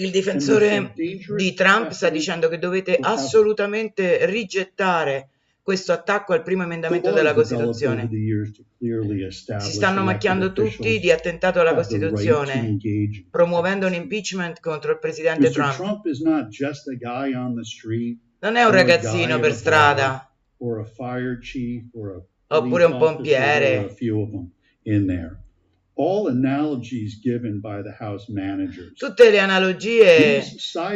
Il difensore di Trump sta dicendo che dovete assolutamente rigettare questo attacco al primo emendamento della Costituzione. Si stanno macchiando tutti di attentato alla Costituzione, promuovendo un impeachment contro il presidente Trump. Non è un ragazzino per strada, oppure un pompiere. Tutte le analogie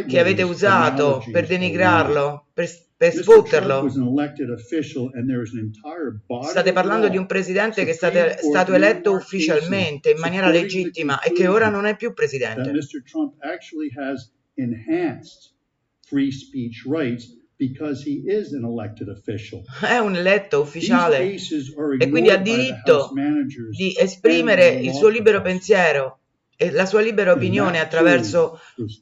che avete usato per denigrarlo, per, per sfotterlo. State parlando di un presidente che è stato, stato eletto ufficialmente in maniera legittima e che ora non è più presidente. free speech rights è un eletto ufficiale e quindi ha diritto di esprimere il suo libero pensiero e la sua libera opinione attraverso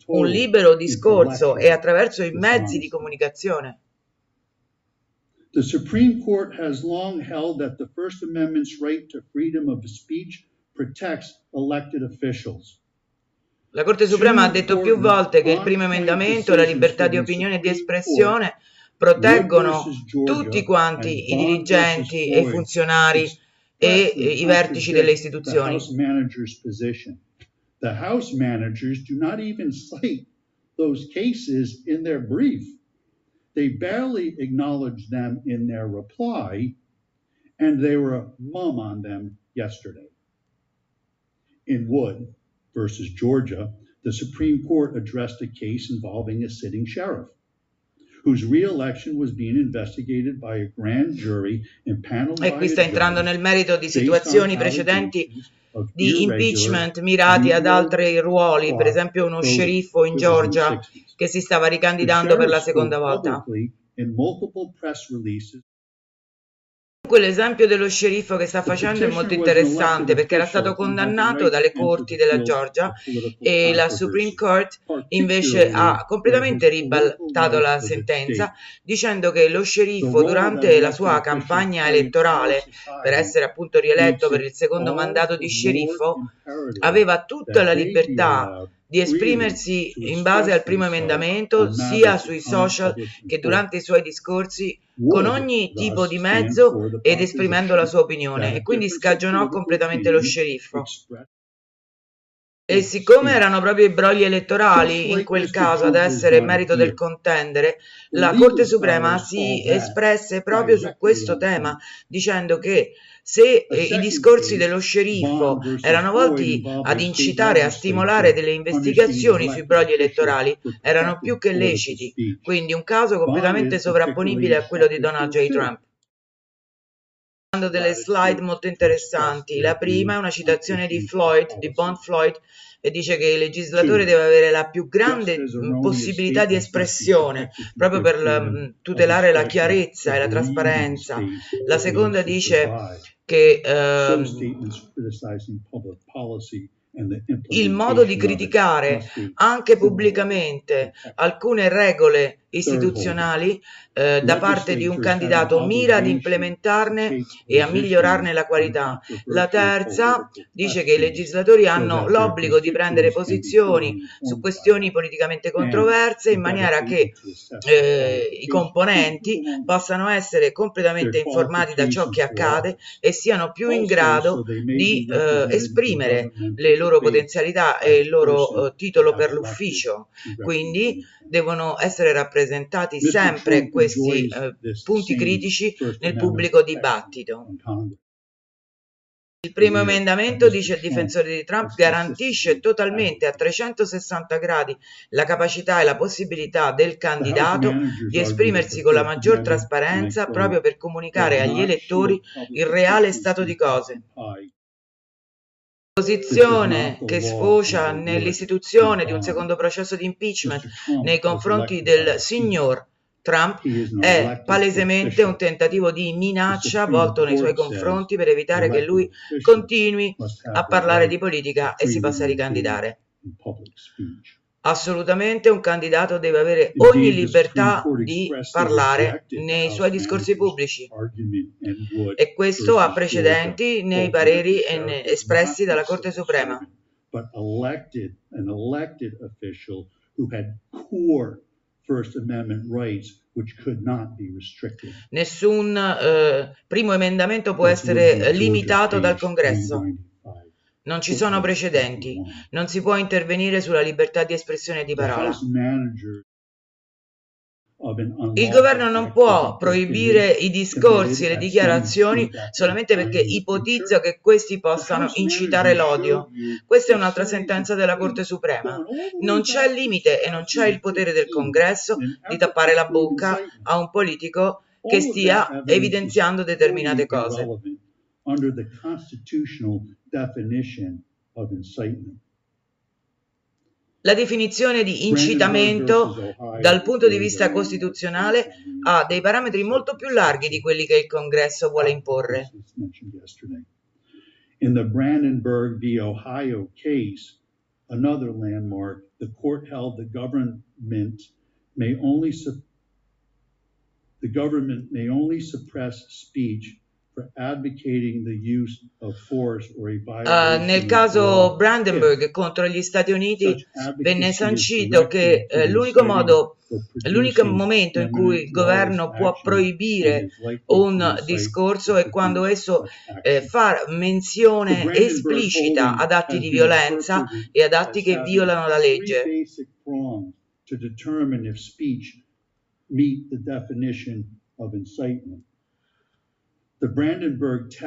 un libero discorso e attraverso i mezzi di comunicazione. The Supreme Court has long held that the First Amendment's right to freedom of speech protects elected officials. La Corte Suprema ha detto più volte che il primo emendamento, la libertà di opinione e di espressione, proteggono tutti quanti i dirigenti e i funzionari e i vertici delle istituzioni. The House managers do not even cite those cases in their brief. They barely acknowledge them in their reply, and they were mum on them yesterday. In Wood, versus Georgia, the Supreme Court addressed a case involving a sitting sheriff whose re-election was being investigated by a grand jury impaneled E qui sta entrando nel merito di situazioni precedenti di impeachment mirati ad altri ruoli, per esempio uno sceriffo in Georgia che si stava ricandidando per la seconda volta. Releases L'esempio dello sceriffo che sta facendo è molto interessante perché era stato condannato dalle corti della Georgia e la Supreme Court invece ha completamente ribaltato la sentenza dicendo che lo sceriffo durante la sua campagna elettorale per essere appunto rieletto per il secondo mandato di sceriffo aveva tutta la libertà di esprimersi in base al primo emendamento sia sui social che durante i suoi discorsi con ogni tipo di mezzo ed esprimendo la sua opinione. e quindi scagionò completamente lo sceriffo. E siccome erano proprio i brogli elettorali in quel caso ad essere merito del contendere, la Corte Suprema si espresse proprio su questo tema, dicendo che se eh, i discorsi dello sceriffo erano volti ad incitare, a stimolare delle investigazioni sui brogli elettorali, erano più che leciti, quindi un caso completamente sovrapponibile a quello di Donald J. Trump delle slide molto interessanti. La prima è una citazione di Floyd, di Bond Floyd, e dice che il legislatore deve avere la più grande possibilità di espressione proprio per tutelare la chiarezza e la trasparenza. La seconda dice che eh, il modo di criticare anche pubblicamente alcune regole istituzionali eh, da parte di un candidato mira ad implementarne e a migliorarne la qualità. La terza dice che i legislatori hanno l'obbligo di prendere posizioni su questioni politicamente controverse in maniera che eh, i componenti possano essere completamente informati da ciò che accade e siano più in grado di eh, esprimere le loro potenzialità e il loro eh, titolo per l'ufficio. Quindi devono essere rappresentati sempre questi eh, punti critici nel pubblico dibattito. Il primo emendamento, dice il difensore di Trump, garantisce totalmente a 360 gradi la capacità e la possibilità del candidato di esprimersi con la maggior trasparenza proprio per comunicare agli elettori il reale stato di cose posizione che sfocia nell'istituzione di un secondo processo di impeachment nei confronti del signor Trump è palesemente un tentativo di minaccia volto nei suoi confronti per evitare che lui continui a parlare di politica e si possa ricandidare. Assolutamente un candidato deve avere ogni libertà di parlare nei suoi discorsi pubblici e questo ha precedenti nei pareri espressi dalla Corte Suprema. Nessun eh, primo emendamento può essere limitato dal Congresso. Non ci sono precedenti. Non si può intervenire sulla libertà di espressione e di parola. Il governo non può proibire i discorsi e le dichiarazioni solamente perché ipotizza che questi possano incitare l'odio. Questa è un'altra sentenza della Corte Suprema. Non c'è limite e non c'è il potere del Congresso di tappare la bocca a un politico che stia evidenziando determinate cose. La definizione di incitamento dal punto di vista costituzionale ha dei parametri molto più larghi di quelli che il Congresso vuole imporre. In the Brandenburg v. Ohio case, another landmark, the court held the government may only the government may only suppress speech Uh, nel caso Brandenburg contro gli Stati Uniti venne sancito che eh, l'unico modo, l'unico momento in cui il governo può proibire un discorso è quando esso eh, fa menzione esplicita ad atti di violenza e ad atti che violano la legge.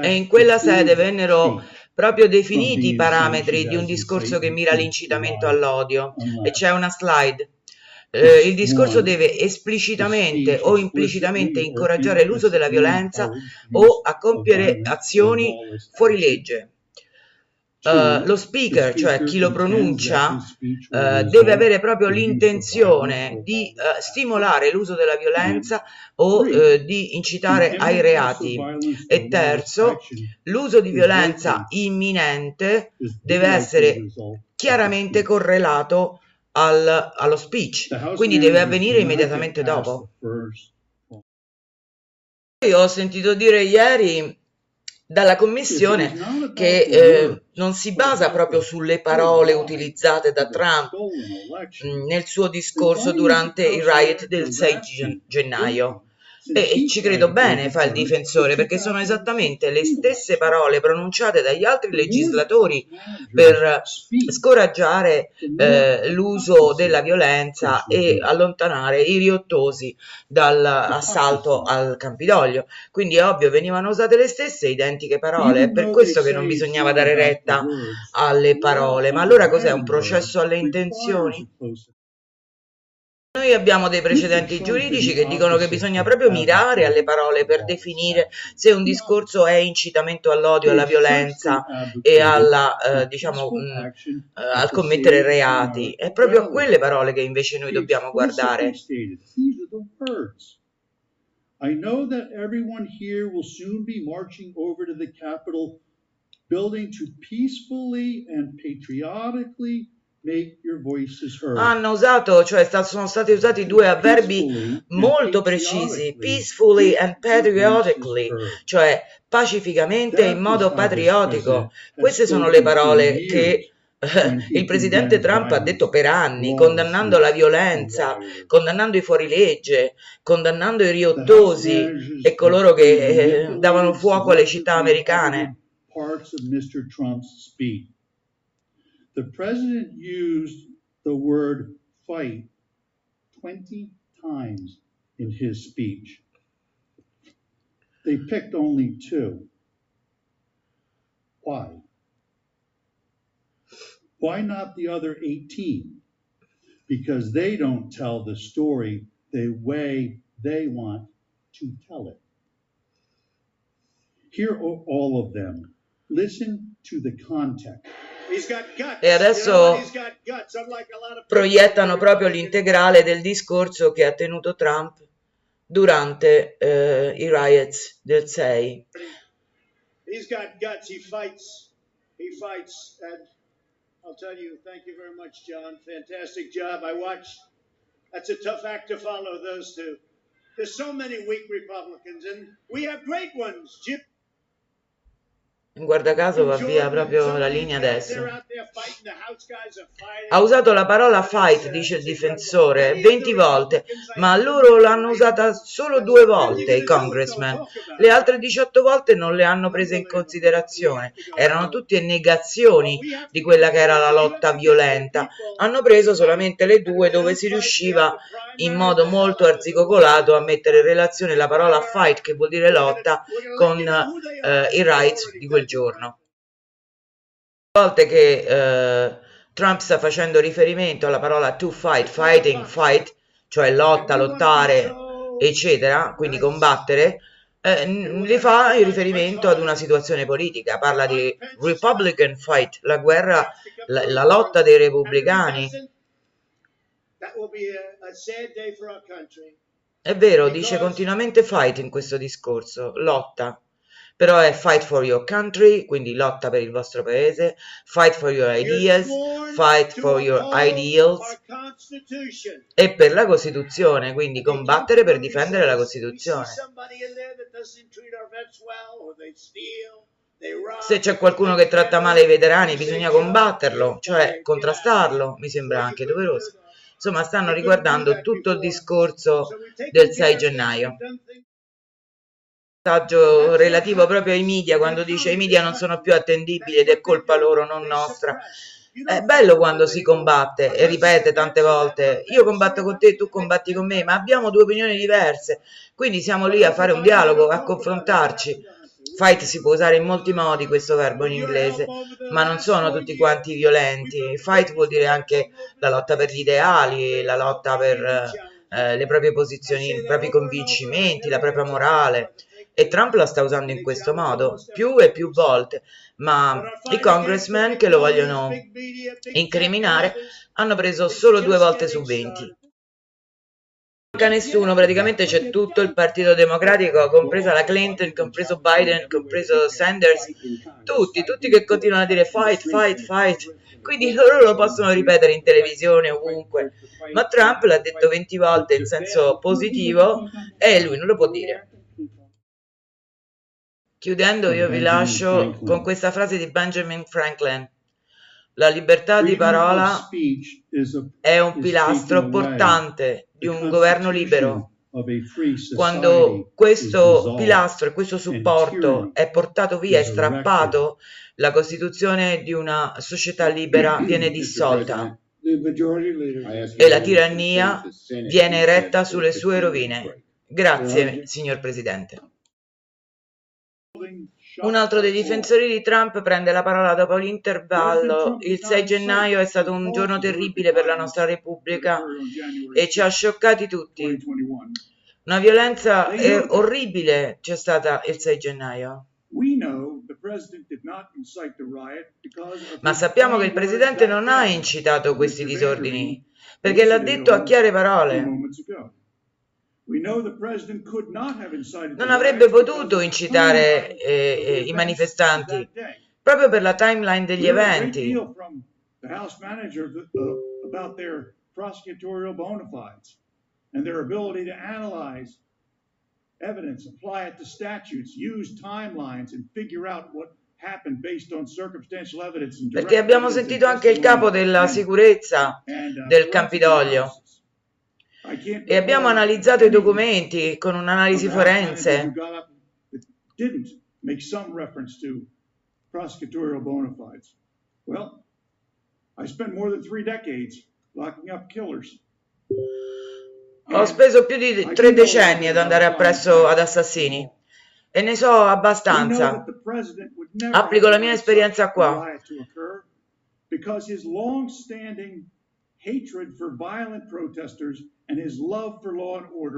E in quella sede vennero proprio definiti i parametri di un discorso che mira all'incitamento all'odio. E c'è una slide. Eh, il discorso deve esplicitamente o implicitamente incoraggiare l'uso della violenza o a compiere azioni fuori legge. Uh, lo speaker, cioè chi lo pronuncia, uh, deve avere proprio l'intenzione di uh, stimolare l'uso della violenza o di incitare ai reati. E terzo, l'uso di violenza imminente deve essere chiaramente correlato al, allo speech, quindi deve avvenire immediatamente dopo. Io ho sentito dire ieri dalla Commissione che eh, non si basa proprio sulle parole utilizzate da Trump mm, nel suo discorso durante il riot del 6 gennaio. E ci credo bene, fa il difensore, perché sono esattamente le stesse parole pronunciate dagli altri legislatori per scoraggiare eh, l'uso della violenza e allontanare i riottosi dall'assalto al Campidoglio. Quindi è ovvio, venivano usate le stesse identiche parole, è per questo che non bisognava dare retta alle parole. Ma allora cos'è un processo alle intenzioni? Noi abbiamo dei precedenti giuridici che dicono che bisogna proprio mirare alle parole per definire se un discorso è incitamento all'odio, alla violenza e alla, eh, diciamo, mh, eh, al commettere reati. È proprio a quelle parole che invece noi dobbiamo guardare. I know that everyone here will soon be marching over to the Capitol building to peacefully and patriotically hanno usato, cioè sono stati usati due avverbi molto precisi, peacefully and patriotically, cioè pacificamente e in modo patriottico. Queste sono le parole che il presidente Trump ha detto per anni, condannando la violenza, condannando i fuorilegge, condannando i riottosi e coloro che eh, davano fuoco alle città americane. The president used the word fight 20 times in his speech. They picked only two. Why? Why not the other 18? Because they don't tell the story the way they want to tell it. Hear all of them. Listen to the context. E adesso proiettano proprio l'integrale del discorso che ha tenuto Trump durante uh, i riots del 6. He's got guts, he fights, he fights, and I'll tell you, thank you very much, John. Fantastic job. I watched. That's a tough act to follow, those two. There's so many weak Republicans, and we have great ones. Jim Guarda caso va via proprio la linea adesso. Ha usato la parola fight, dice il difensore, 20 volte, ma loro l'hanno usata solo due volte, i congressmen. Le altre 18 volte non le hanno prese in considerazione. Erano tutte negazioni di quella che era la lotta violenta. Hanno preso solamente le due dove si riusciva in modo molto arzigogolato a mettere in relazione la parola fight, che vuol dire lotta, con eh, i rights di quel giorno. Volte che eh, Trump sta facendo riferimento alla parola to fight, fighting, fight, cioè lotta, lottare, eccetera, quindi combattere, eh, li fa in riferimento ad una situazione politica, parla di Republican fight, la guerra, la, la lotta dei repubblicani. È vero, dice continuamente fight in questo discorso, lotta però è fight for your country, quindi lotta per il vostro paese, fight for your ideas, fight for your ideals. e per la Costituzione, quindi combattere per difendere la Costituzione. Se c'è qualcuno che tratta male i veterani bisogna combatterlo, cioè contrastarlo, mi sembra anche doveroso. Insomma, stanno riguardando tutto il discorso del 6 gennaio messaggio relativo proprio ai media quando dice i media non sono più attendibili ed è colpa loro non nostra. è bello quando si combatte e ripete tante volte io combatto con te tu combatti con me ma abbiamo due opinioni diverse. Quindi siamo lì a fare un dialogo a confrontarci. Fight si può usare in molti modi questo verbo in inglese ma non sono tutti quanti violenti. fight vuol dire anche la lotta per gli ideali la lotta per eh, le proprie posizioni i propri convincimenti la propria morale e Trump la sta usando in questo modo più e più volte, ma i congressmen che lo vogliono incriminare hanno preso solo due volte su 20 manca nessuno, praticamente c'è tutto il Partito Democratico, compresa la Clinton, compreso Biden, compreso Sanders, tutti, tutti che continuano a dire fight, fight, fight. Quindi loro lo possono ripetere in televisione, ovunque. Ma Trump l'ha detto 20 volte in senso positivo e lui non lo può dire. Chiudendo io vi lascio con questa frase di Benjamin Franklin. La libertà di parola è un pilastro portante di un governo libero. Quando questo pilastro e questo supporto è portato via, è strappato, la Costituzione di una società libera viene dissolta e la tirannia viene eretta sulle sue rovine. Grazie, signor Presidente. Un altro dei difensori di Trump prende la parola dopo l'intervallo. Il 6 gennaio è stato un giorno terribile per la nostra Repubblica e ci ha scioccati tutti. Una violenza orribile c'è stata il 6 gennaio. Ma sappiamo che il Presidente non ha incitato questi disordini, perché l'ha detto a chiare parole. Non avrebbe potuto incitare eh, eh, i manifestanti proprio per la timeline degli eventi. and their ability to analyze evidence, apply it to statutes, use timelines, and figure out what happened based on circumstantial evidence. Perché abbiamo sentito anche il capo della sicurezza uh, del Campidoglio e abbiamo analizzato i documenti con un'analisi forense. Ho speso più di tre decenni ad andare appresso ad assassini e ne so abbastanza. Applico la mia esperienza qua. Because his long-standing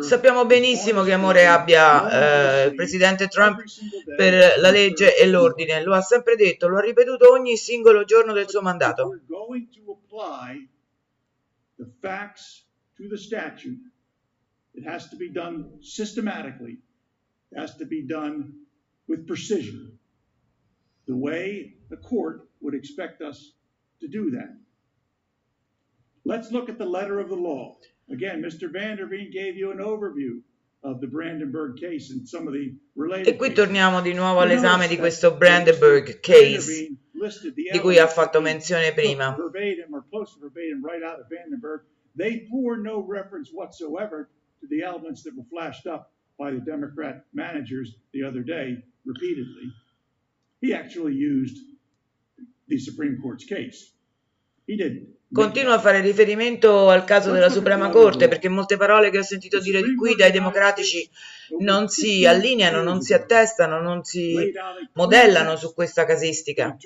Sappiamo benissimo che amore abbia eh, il presidente Trump per la legge e l'ordine, lo ha sempre detto, lo ha ripetuto ogni singolo giorno del suo mandato. It has to be done systematically. It has to be done with precision. The way the court would expect us to do that. Let's look at the letter of the law. Again, Mr. Vanderveen gave you an overview of the Brandenburg case and some of the related E qui torniamo di nuovo all'esame di questo Brandenburg case di cui ha fatto menzione prima. They pour no reference whatsoever to the elements that were flashed up by the Democrat managers the other day repeatedly. He actually used the Supreme Court's case. He didn't Continuo a fare riferimento al caso della Suprema Corte perché molte parole che ho sentito dire di qui dai democratici non si allineano, non si attestano, non si modellano su questa casistica.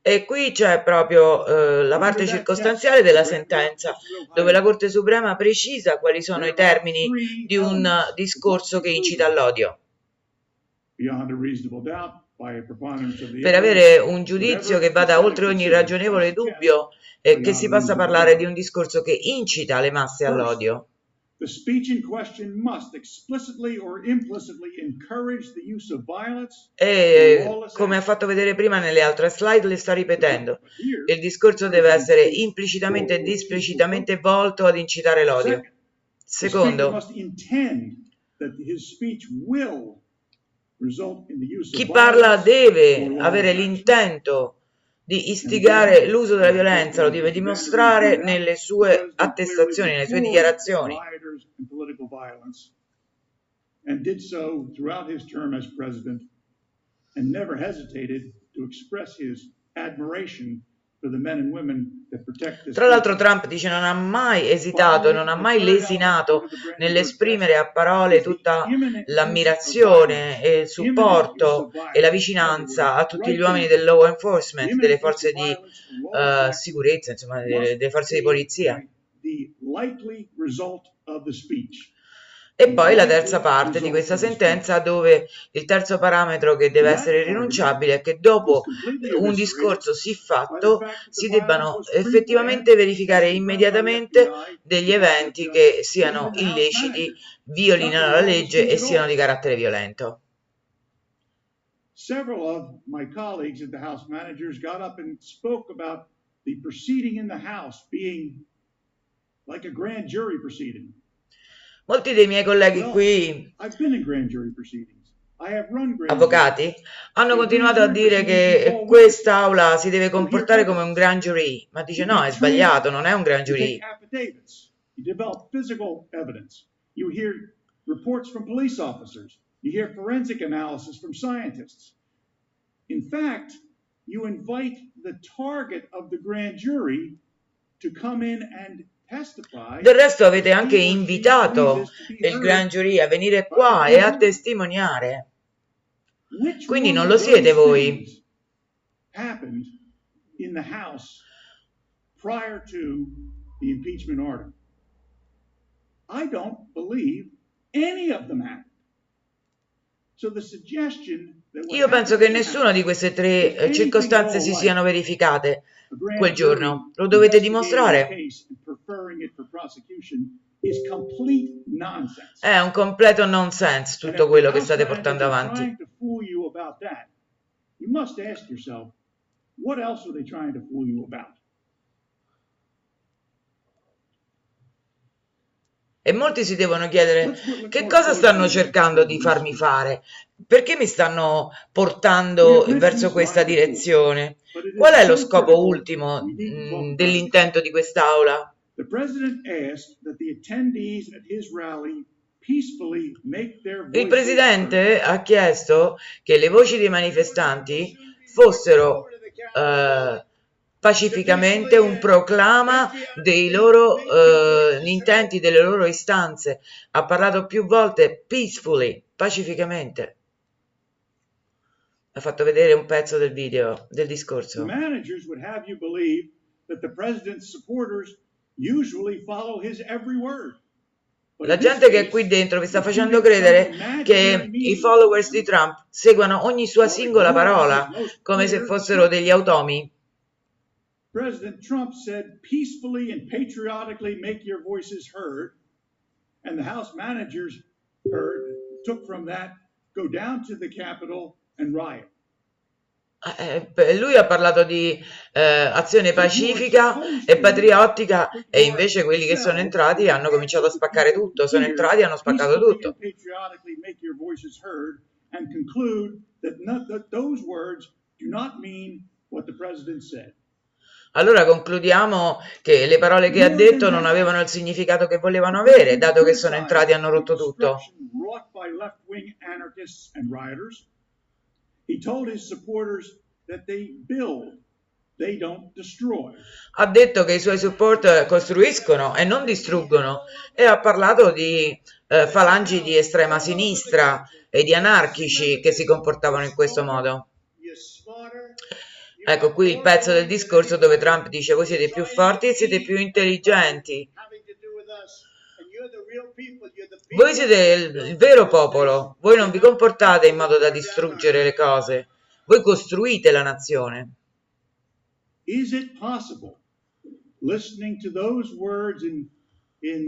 E qui c'è proprio eh, la parte circostanziale della sentenza, dove la Corte Suprema precisa quali sono i termini di un discorso che incita all'odio per avere un giudizio che vada oltre ogni ragionevole dubbio e che si possa parlare di un discorso che incita le masse all'odio. The speech in question must explicitly or implicitly encourage the use of violence. E come ha fatto vedere prima nelle altre slide, le sto ripetendo. Il discorso deve essere implicitamente ed esplicitamente volto ad incitare l'odio. Secondo, chi parla deve avere l'intento di istigare l'uso della violenza, lo deve dimostrare nelle sue attestazioni, nelle sue dichiarazioni. And did so throughout his term as president and never hesitated to express his admiration tra l'altro Trump dice non ha mai esitato e non ha mai lesinato nell'esprimere a parole tutta l'ammirazione e il supporto e la vicinanza a tutti gli uomini del law enforcement, delle forze di uh, sicurezza, insomma, delle, delle forze di polizia. E poi la terza parte di questa sentenza dove il terzo parametro che deve essere rinunciabile è che dopo un discorso siffatto si debbano effettivamente verificare immediatamente degli eventi che siano illeciti, violino la legge e siano di carattere violento. Several of my colleagues at the House managers got up and spoke about the proceeding in the House being like a grand jury proceeding. Molti dei miei colleghi qui, avvocati, hanno continuato a dire che quest'aula si deve comportare come un grand jury, ma dice no, è sbagliato, non è un grand jury. You hear reports from police officers. You hear forensic analysis from scientists. In fact, you invite the target of the grand jury to come in and del resto avete anche invitato il Grand Jury a venire qua e a testimoniare. Quindi non lo siete voi. I don't believe any of them happened. So the suggestion io penso che nessuna di queste tre circostanze si siano verificate quel giorno. Lo dovete dimostrare. È un completo nonsense tutto quello che state portando avanti. E molti si devono chiedere che cosa stanno cercando di farmi fare, perché mi stanno portando verso questa direzione, qual è lo scopo ultimo mh, mm, dell'intento di quest'aula? Il presidente ha chiesto che le voci dei manifestanti fossero uh, pacificamente un proclama dei loro uh, intenti, delle loro istanze. Ha parlato più volte peacefully, pacificamente. Ha fatto vedere un pezzo del video, del discorso. The managers would have you believe that the president's supporters usually follow his every word. La gente che è qui dentro vi sta facendo credere che i followers di Trump seguano ogni sua singola parola come se fossero degli automi. President Trump said peacefully and patriotically make your voices heard, and the House managers heard, took from that, go down to the Capitol. Eh, lui ha parlato di eh, azione pacifica e patriottica e invece quelli che sono entrati hanno cominciato a spaccare tutto, sono entrati e hanno spaccato tutto. Allora concludiamo che le parole che ha detto non avevano il significato che volevano avere, dato che sono entrati e hanno rotto tutto. Ha detto che i suoi support costruiscono e non distruggono e ha parlato di eh, falangi di estrema sinistra e di anarchici che si comportavano in questo modo. Ecco qui il pezzo del discorso dove Trump dice voi siete più forti e siete più intelligenti. Voi siete il, il vero popolo, voi non vi comportate in modo da distruggere le cose, voi costruite la nazione.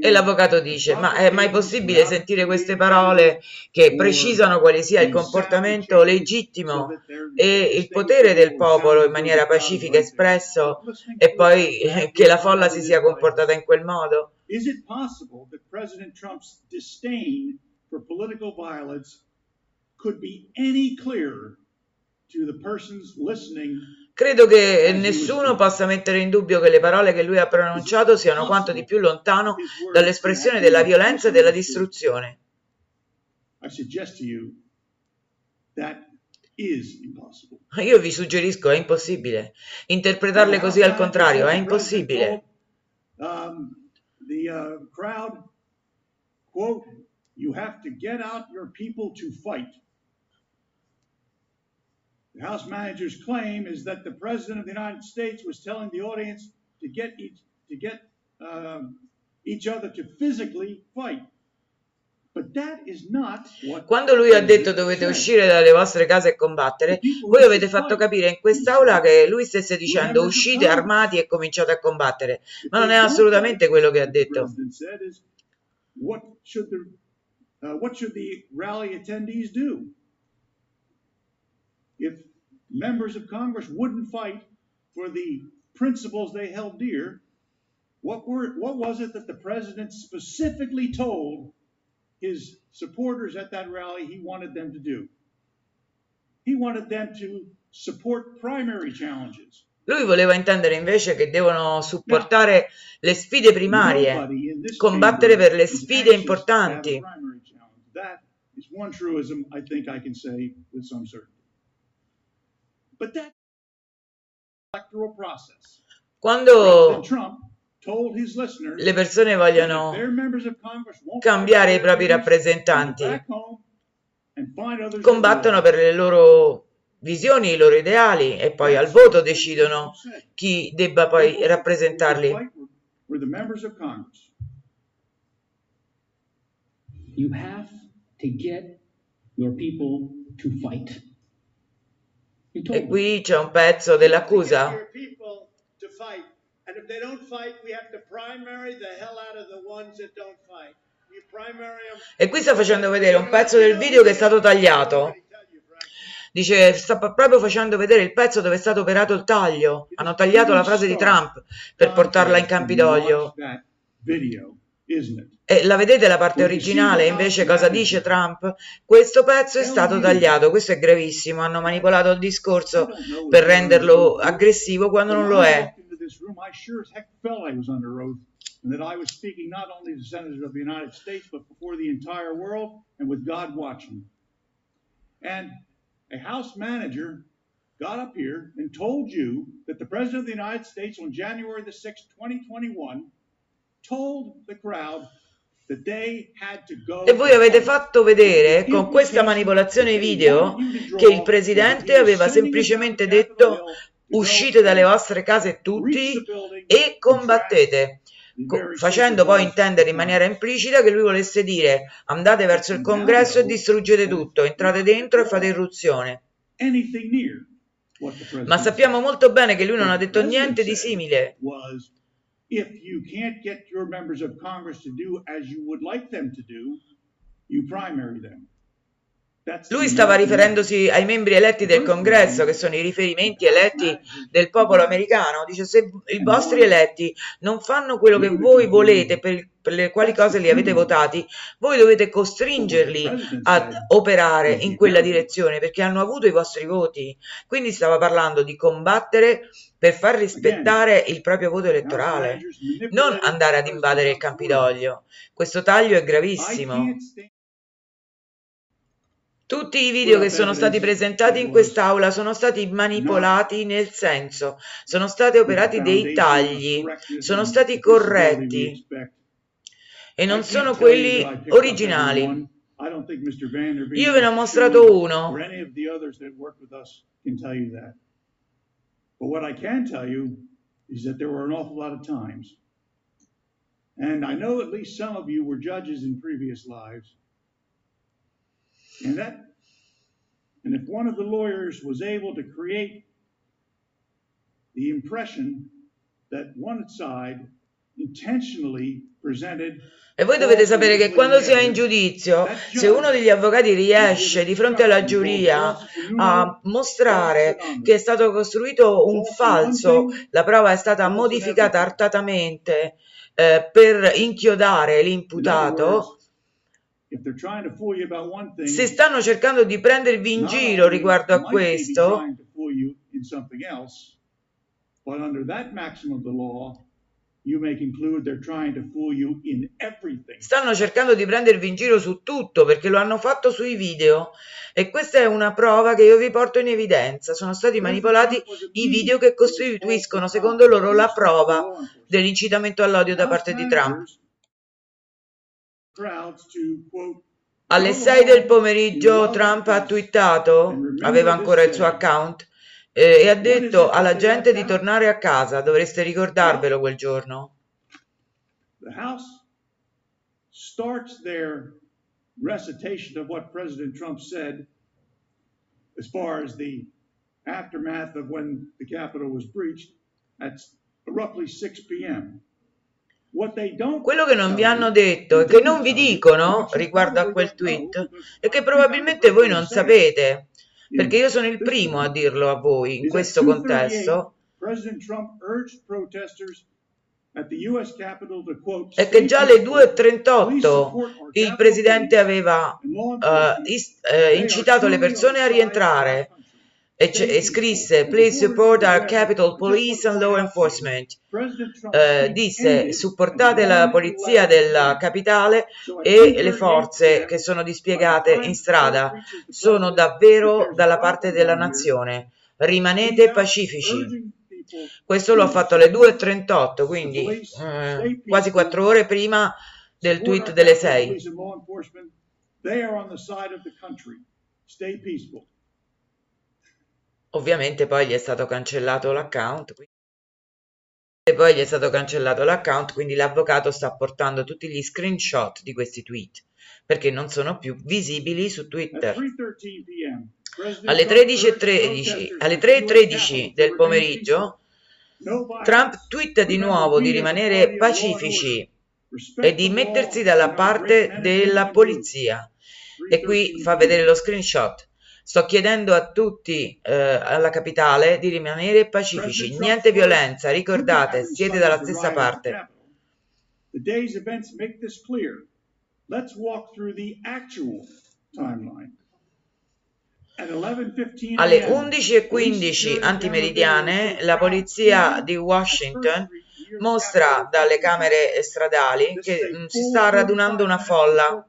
E l'avvocato dice, ma è mai possibile sentire queste parole che precisano quale sia il comportamento legittimo e il potere del popolo in maniera pacifica espresso e poi che la folla si sia comportata in quel modo? Is it possible that President Trump's disdain for political violence could be any clearer to the persons listening Credo che nessuno possa mettere in dubbio che le parole che lui ha pronunciato siano quanto di più lontano dall'espressione della violenza e della distruzione. Io vi suggerisco, è impossibile. Interpretarle così al contrario, è impossibile. Um, the uh, crowd, quote, you have to get out your people to fight. The House manager's claim is that the President of the United States was telling the audience to get each, to get um, each other to physically fight. Quando lui ha detto dovete uscire dalle vostre case e combattere, voi avete fatto capire in quest'aula che lui stesse dicendo uscite armati e cominciate a combattere, ma non è assolutamente quello che ha detto. What should the, uh, what should the rally attendees do? If members of Congress wouldn't fight for the principles they held dear, what, were, what was it that the president specifically told his supporters at that rally he wanted them to do. He wanted them to support primary challenges. Lui voleva intendere invece che devono supportare le sfide primarie, combattere per le sfide importanti. Quando le persone vogliono cambiare i propri rappresentanti, combattono per le loro visioni, i loro ideali e poi al voto decidono chi debba poi rappresentarli. You have to get your people to fight. E qui c'è un pezzo dell'accusa. E qui sta facendo vedere un pezzo del video che è stato tagliato. Dice, sta proprio facendo vedere il pezzo dove è stato operato il taglio. Hanno tagliato la frase di Trump per portarla in Campidoglio. E la vedete la parte originale? Invece cosa dice Trump? Questo pezzo è stato tagliato, questo è gravissimo. Hanno manipolato il discorso per renderlo aggressivo quando non lo è. and that I was speaking not only to senators of the United States, but before the entire world and with God watching. And a House manager got up here and told you that the President of the United States on January the 6th, 2021, told the crowd E voi avete fatto vedere con questa manipolazione video che il presidente aveva semplicemente detto uscite dalle vostre case tutti e combattete, facendo poi intendere in maniera implicita che lui volesse dire andate verso il congresso e distruggete tutto, entrate dentro e fate irruzione. Ma sappiamo molto bene che lui non ha detto niente di simile. If you can't get your members of Congress to do as you would like them to do, you primary them. Lui stava riferendosi ai membri eletti del congresso, che sono i riferimenti eletti del popolo americano. Dice: Se i vostri eletti non fanno quello che voi volete, per, per le quali cose li avete votati, voi dovete costringerli a operare in quella direzione perché hanno avuto i vostri voti. Quindi stava parlando di combattere per far rispettare il proprio voto elettorale, non andare ad invadere il Campidoglio. Questo taglio è gravissimo. Tutti i video che sono stati presentati in quest'aula sono stati manipolati nel senso, sono stati operati dei tagli, sono stati corretti e non sono quelli originali. Io ve ne ho mostrato uno. But what I can tell you is that there were an awful lot of times. And I know at least some of you were judges in previous lives. And that, and if one of the lawyers was able to create the impression that one side intentionally presented E voi dovete sapere che quando si è in giudizio, se uno degli avvocati riesce di fronte alla giuria a mostrare che è stato costruito un falso, la prova è stata modificata artatamente eh, per inchiodare l'imputato, se stanno cercando di prendervi in giro riguardo a questo, Stanno cercando di prendervi in giro su tutto perché lo hanno fatto sui video e questa è una prova che io vi porto in evidenza. Sono stati manipolati i video che costituiscono secondo loro la prova dell'incitamento all'odio da parte di Trump. Alle 6 del pomeriggio Trump ha twittato, aveva ancora il suo account, eh, e ha detto alla gente di tornare a casa, dovreste ricordarvelo quel giorno. As far as the aftermath of when the Capitol was breached at roughly 6 p.m. Quello che non vi hanno detto e che non vi dicono riguardo a quel tweet è che probabilmente voi non sapete perché io sono il primo a dirlo a voi in questo contesto, è che già alle 2.38 il presidente aveva uh, is, uh, incitato le persone a rientrare e, scrisse Please support our Capitol Police and Law Enforcement. Uh, disse supportate la polizia della capitale e le forze che sono dispiegate in strada. Sono davvero dalla parte della nazione. Rimanete pacifici. Questo lo ha fatto alle 2.38, quindi eh, quasi quattro ore prima del tweet delle 6. Ovviamente poi gli è stato cancellato l'account. E poi gli è stato cancellato l'account, quindi l'avvocato sta portando tutti gli screenshot di questi tweet perché non sono più visibili su Twitter. Alle 13.13 alle 3.13 del pomeriggio Trump twitta di nuovo di rimanere pacifici e di mettersi dalla parte della polizia. E qui fa vedere lo screenshot. Sto chiedendo a tutti eh, alla capitale di rimanere pacifici, niente violenza, ricordate, siete dalla stessa parte. The day's events make this clear. Let's walk through the actual timeline. Alle 11.15 antimeridiane la polizia di Washington mostra dalle camere stradali che si sta radunando una folla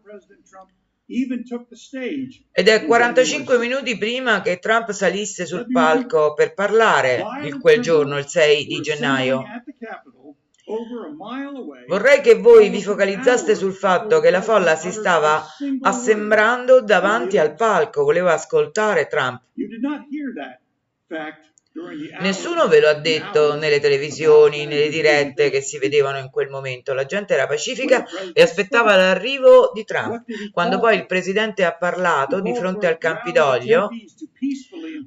ed è 45 minuti prima che Trump salisse sul palco per parlare il quel giorno, il 6 di gennaio. Vorrei che voi vi focalizzaste sul fatto che la folla si stava assembrando davanti al palco, voleva ascoltare Trump. Nessuno ve lo ha detto nelle televisioni, nelle dirette che si vedevano in quel momento. La gente era pacifica e aspettava l'arrivo di Trump. Quando poi il presidente ha parlato di fronte al Campidoglio,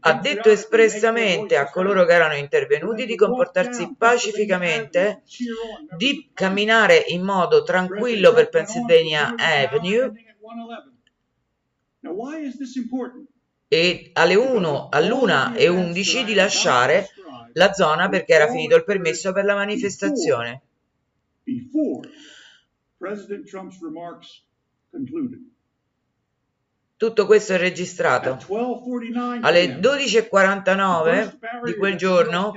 ha detto espressamente a coloro che erano intervenuti di comportarsi pacificamente, di camminare in modo tranquillo per Pennsylvania Avenue e alle 1, all'1 e 11 di lasciare la zona perché era finito il permesso per la manifestazione. Tutto questo è registrato. Alle 12.49 di quel giorno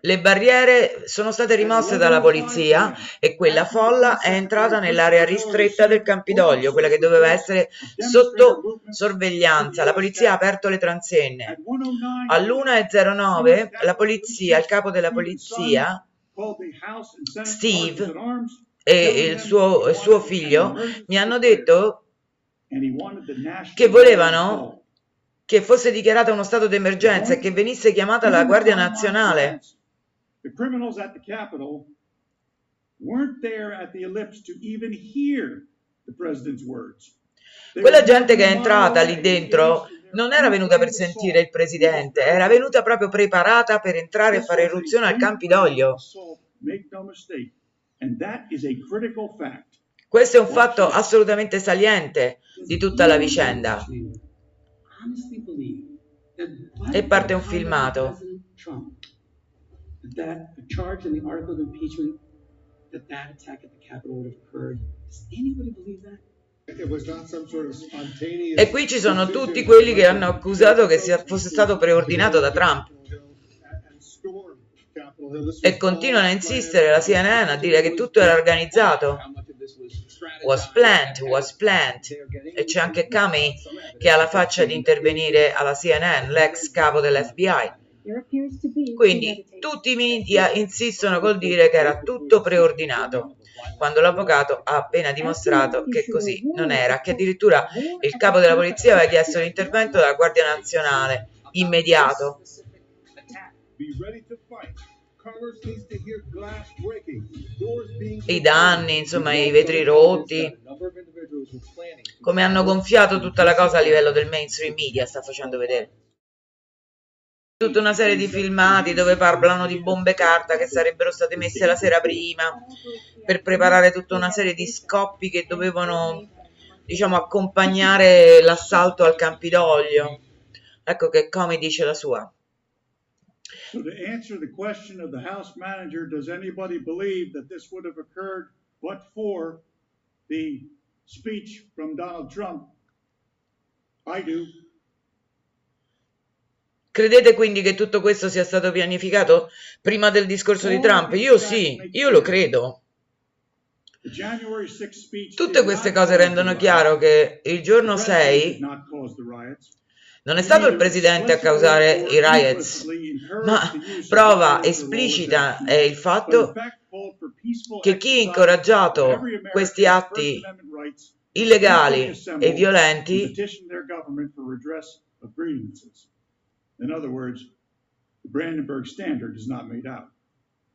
le barriere sono state rimosse dalla polizia e quella folla è entrata nell'area ristretta del Campidoglio, quella che doveva essere sotto sorveglianza. La polizia ha aperto le transenne. All'1.09 la polizia, il capo della polizia, Steve, e il suo, il suo figlio mi hanno detto che volevano che fosse dichiarata uno stato d'emergenza e che venisse chiamata la Guardia Nazionale. Quella gente che è entrata lì dentro non era venuta per sentire il presidente, era venuta proprio preparata per entrare e fare irruzione al Campidoglio. Questo è un fatto assolutamente saliente di tutta la vicenda. E parte un filmato. E qui ci sono tutti quelli che hanno accusato che sia, fosse stato preordinato da Trump. E continuano a insistere la CNN a dire che tutto era organizzato was planned, was planned e c'è anche Comey che ha la faccia di intervenire alla CNN l'ex capo dell'FBI quindi tutti i media insistono col dire che era tutto preordinato quando l'avvocato ha appena dimostrato che così non era, che addirittura il capo della polizia aveva chiesto l'intervento della Guardia Nazionale immediato. I danni, insomma, i vetri rotti, come hanno gonfiato tutta la cosa a livello del mainstream media, sta facendo vedere. Tutta una serie di filmati dove parlano di bombe carta che sarebbero state messe la sera prima per preparare tutta una serie di scoppi che dovevano, diciamo, accompagnare l'assalto al Campidoglio. Ecco che come dice la sua. So to answer the question of the House manager, does anybody believe that this would have occurred but for the speech from Donald Trump? I do. Credete quindi che tutto questo sia stato pianificato prima del discorso di Trump? Io sì, io lo credo. Tutte queste cose rendono chiaro che il giorno 6 non è stato il presidente a causare i riots, ma prova esplicita è il fatto che chi ha incoraggiato questi atti illegali e violenti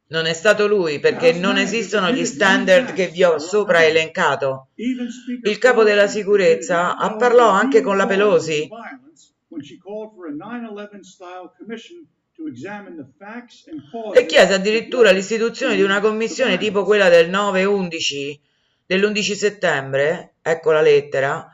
non è stato lui perché non esistono gli standard che vi ho sopra elencato. Il capo della sicurezza ha parlato anche con la Pelosi e chiese addirittura l'istituzione di una commissione tipo quella del 9-11 dell'11 settembre, ecco la lettera,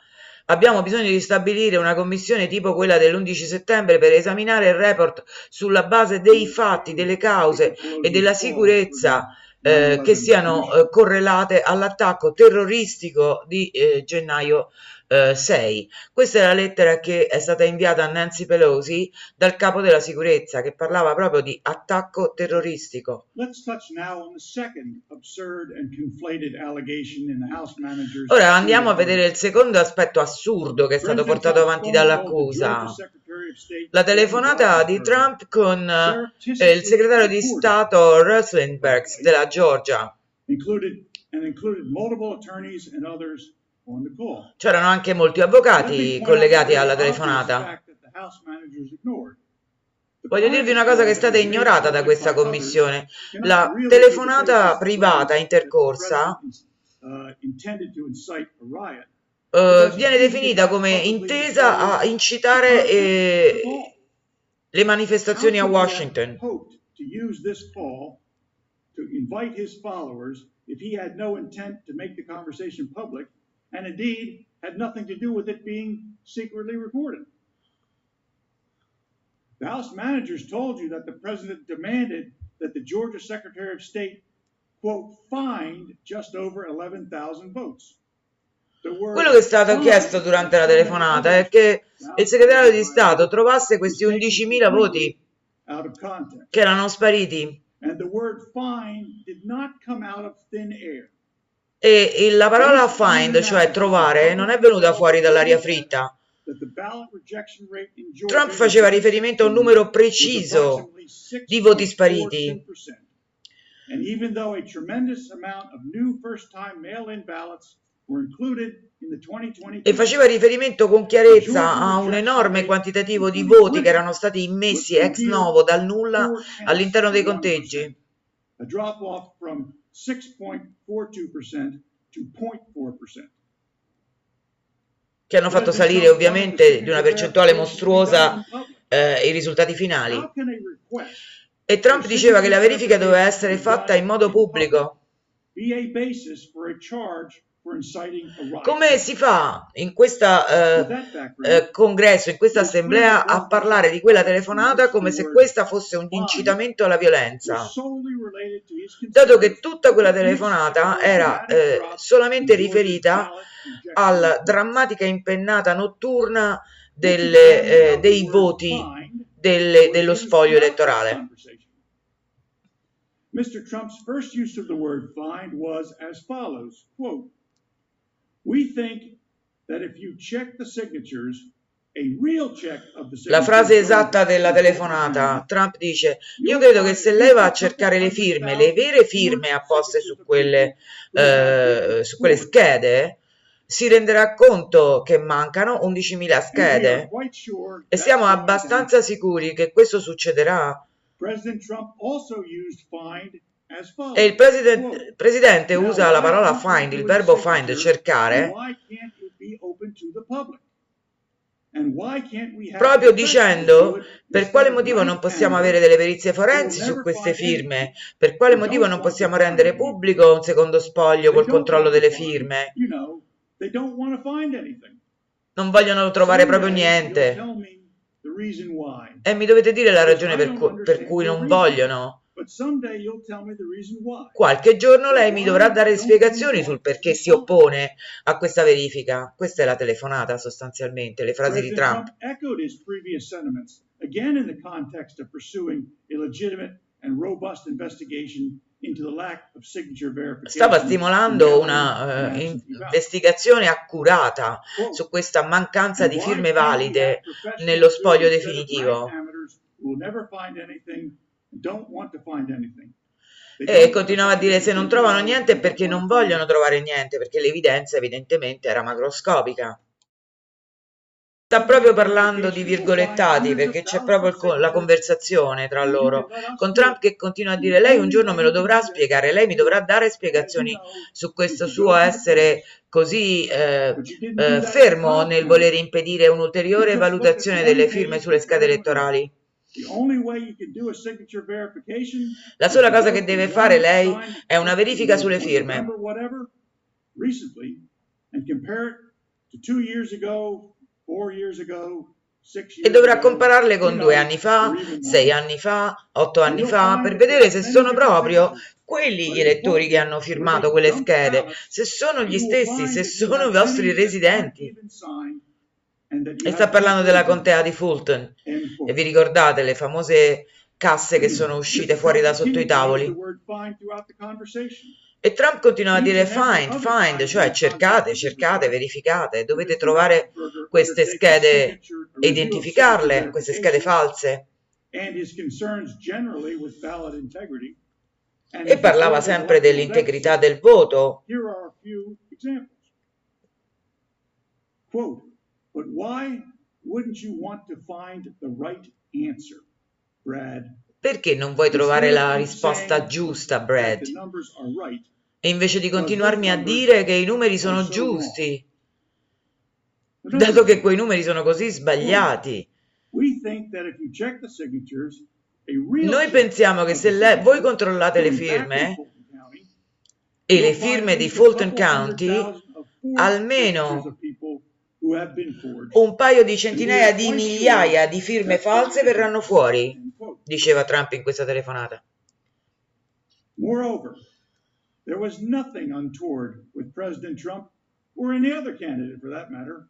abbiamo bisogno di stabilire una commissione tipo quella dell'11 settembre per esaminare il report sulla base dei fatti, delle cause e della sicurezza eh, che siano eh, correlate all'attacco terroristico di eh, gennaio eh, 6. Questa è la lettera che è stata inviata a Nancy Pelosi dal capo della sicurezza che parlava proprio di attacco terroristico. Ora andiamo a vedere il secondo aspetto assurdo che è stato portato avanti dall'accusa. La telefonata di Trump con eh, il segretario di Stato Rosenberg della Georgia. C'erano anche molti avvocati collegati alla telefonata. Voglio dirvi una cosa che è stata ignorata da questa commissione. La telefonata privata intercorsa uh, viene definita come intesa a incitare eh, le manifestazioni a Washington. if he had no intent to make the conversation public, and indeed had nothing to do with it being secretly recorded. The House managers told you that the president demanded that the Georgia Secretary of State, quote, find just over 11,000 votes. Quello che è stato chiesto durante la telefonata è che il segretario di Stato trovasse questi 11.000 voti che erano spariti. E la parola find, cioè trovare, non è venuta fuori dall'aria fritta. Trump faceva riferimento a un numero preciso di voti spariti. A e faceva riferimento con chiarezza a un enorme quantitativo di voti che erano stati immessi ex novo dal nulla all'interno dei conteggi. Che hanno fatto salire ovviamente di una percentuale mostruosa eh, i risultati finali. E Trump diceva che la verifica doveva essere fatta in modo pubblico. Come si fa in questo eh, eh, congresso, in questa assemblea, a parlare di quella telefonata come se questa fosse un incitamento alla violenza? Dato che tutta quella telefonata era eh, solamente riferita alla drammatica impennata notturna delle, eh, dei voti delle, dello spoglio elettorale. Mr. Trump's first use of the word find was as follows, quote, We think that if you check the signatures la frase esatta della telefonata, Trump dice, io credo che se lei va a cercare le firme, le vere firme apposte su quelle, eh, su quelle schede, si renderà conto che mancano 11.000 schede e siamo abbastanza sicuri che questo succederà. President Trump also used find e il president, presidente usa la parola find, il verbo find, cercare, proprio dicendo per quale motivo non possiamo avere delle perizie forensi su queste firme, per quale motivo non possiamo rendere pubblico un secondo spoglio col controllo delle firme. Non vogliono trovare proprio niente. E mi dovete dire la ragione per, cu per cui non vogliono. Qualche giorno lei mi dovrà dare spiegazioni sul perché si oppone a questa verifica. Questa è la telefonata sostanzialmente, le frasi di Trump. Stava stimolando una uh, investigazione accurata su questa mancanza di firme valide nello spoglio definitivo. E continuava a dire se non trovano niente è perché non vogliono trovare niente, perché l'evidenza evidentemente era macroscopica. Sta proprio parlando di virgolettati perché c'è proprio la conversazione tra loro, con Trump che continua a dire lei un giorno me lo dovrà spiegare, lei mi dovrà dare spiegazioni su questo suo essere così eh, eh, fermo nel voler impedire un'ulteriore valutazione delle firme sulle schede elettorali. La sola cosa che deve fare lei è una verifica sulle firme. E dovrà compararle con due anni fa, sei anni fa, otto anni fa, per vedere se sono proprio quelli gli elettori che hanno firmato quelle schede, se sono gli stessi, se sono i vostri residenti. E sta parlando della contea di Fulton. E vi ricordate le famose casse che sono uscite fuori da sotto i tavoli? E Trump continua a dire find, find, cioè cercate, cercate, verificate, dovete trovare queste schede e identificarle, queste schede false. E parlava sempre dell'integrità del voto. Quote, But why wouldn't you want to find the right answer, Brad? Perché non vuoi trovare la risposta giusta, Brad? E invece di continuarmi a dire che i numeri sono giusti, dato che quei numeri sono così sbagliati. Noi pensiamo che se le, voi controllate le firme, e le firme di Fulton County, almeno un paio di centinaia di migliaia di firme false verranno fuori, diceva Trump in questa telefonata. Moreover, there was nothing untoward with President Trump or any other candidate for that matter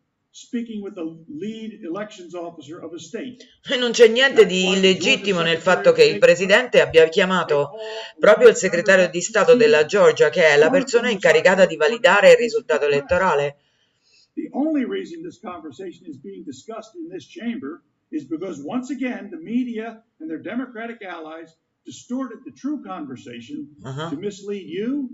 non c'è niente di illegittimo nel fatto che il presidente abbia chiamato proprio il segretario di Stato della Georgia, che è la persona incaricata di validare il risultato elettorale. The only reason this conversation is being discussed in this chamber is because once again the media and their Democratic allies distorted the true conversation uh-huh. to mislead you.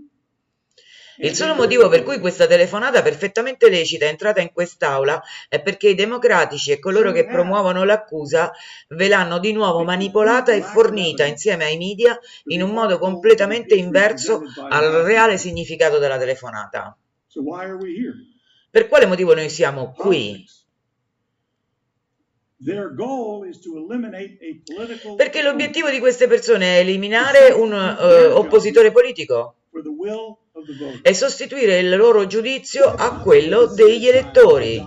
Il solo motivo per cui questa telefonata perfettamente lecita è entrata in quest'Aula è perché i democratici e coloro che promuovono l'accusa ve l'hanno di nuovo manipolata e fornita insieme ai media in un modo completamente inverso al reale significato della telefonata. Per quale motivo noi siamo qui? Perché l'obiettivo di queste persone è eliminare un uh, oppositore politico e sostituire il loro giudizio a quello degli elettori.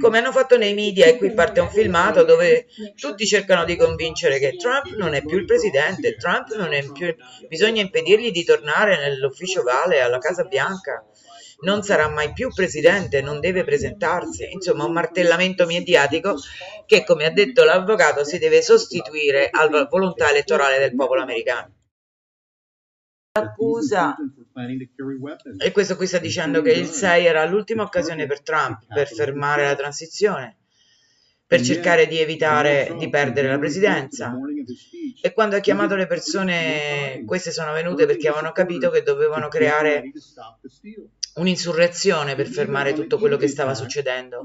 Come hanno fatto nei media, e qui parte un filmato dove tutti cercano di convincere che Trump non è più il presidente, Trump non è più, bisogna impedirgli di tornare nell'ufficio Vale alla Casa Bianca, non sarà mai più presidente, non deve presentarsi, insomma un martellamento mediatico che, come ha detto l'avvocato, si deve sostituire alla volontà elettorale del popolo americano. Accusa e questo qui sta dicendo che il 6 era l'ultima occasione per Trump per fermare la transizione per cercare di evitare di perdere la presidenza. e quando ha chiamato le persone queste sono venute perché avevano capito che dovevano creare un'insurrezione per fermare tutto quello che stava succedendo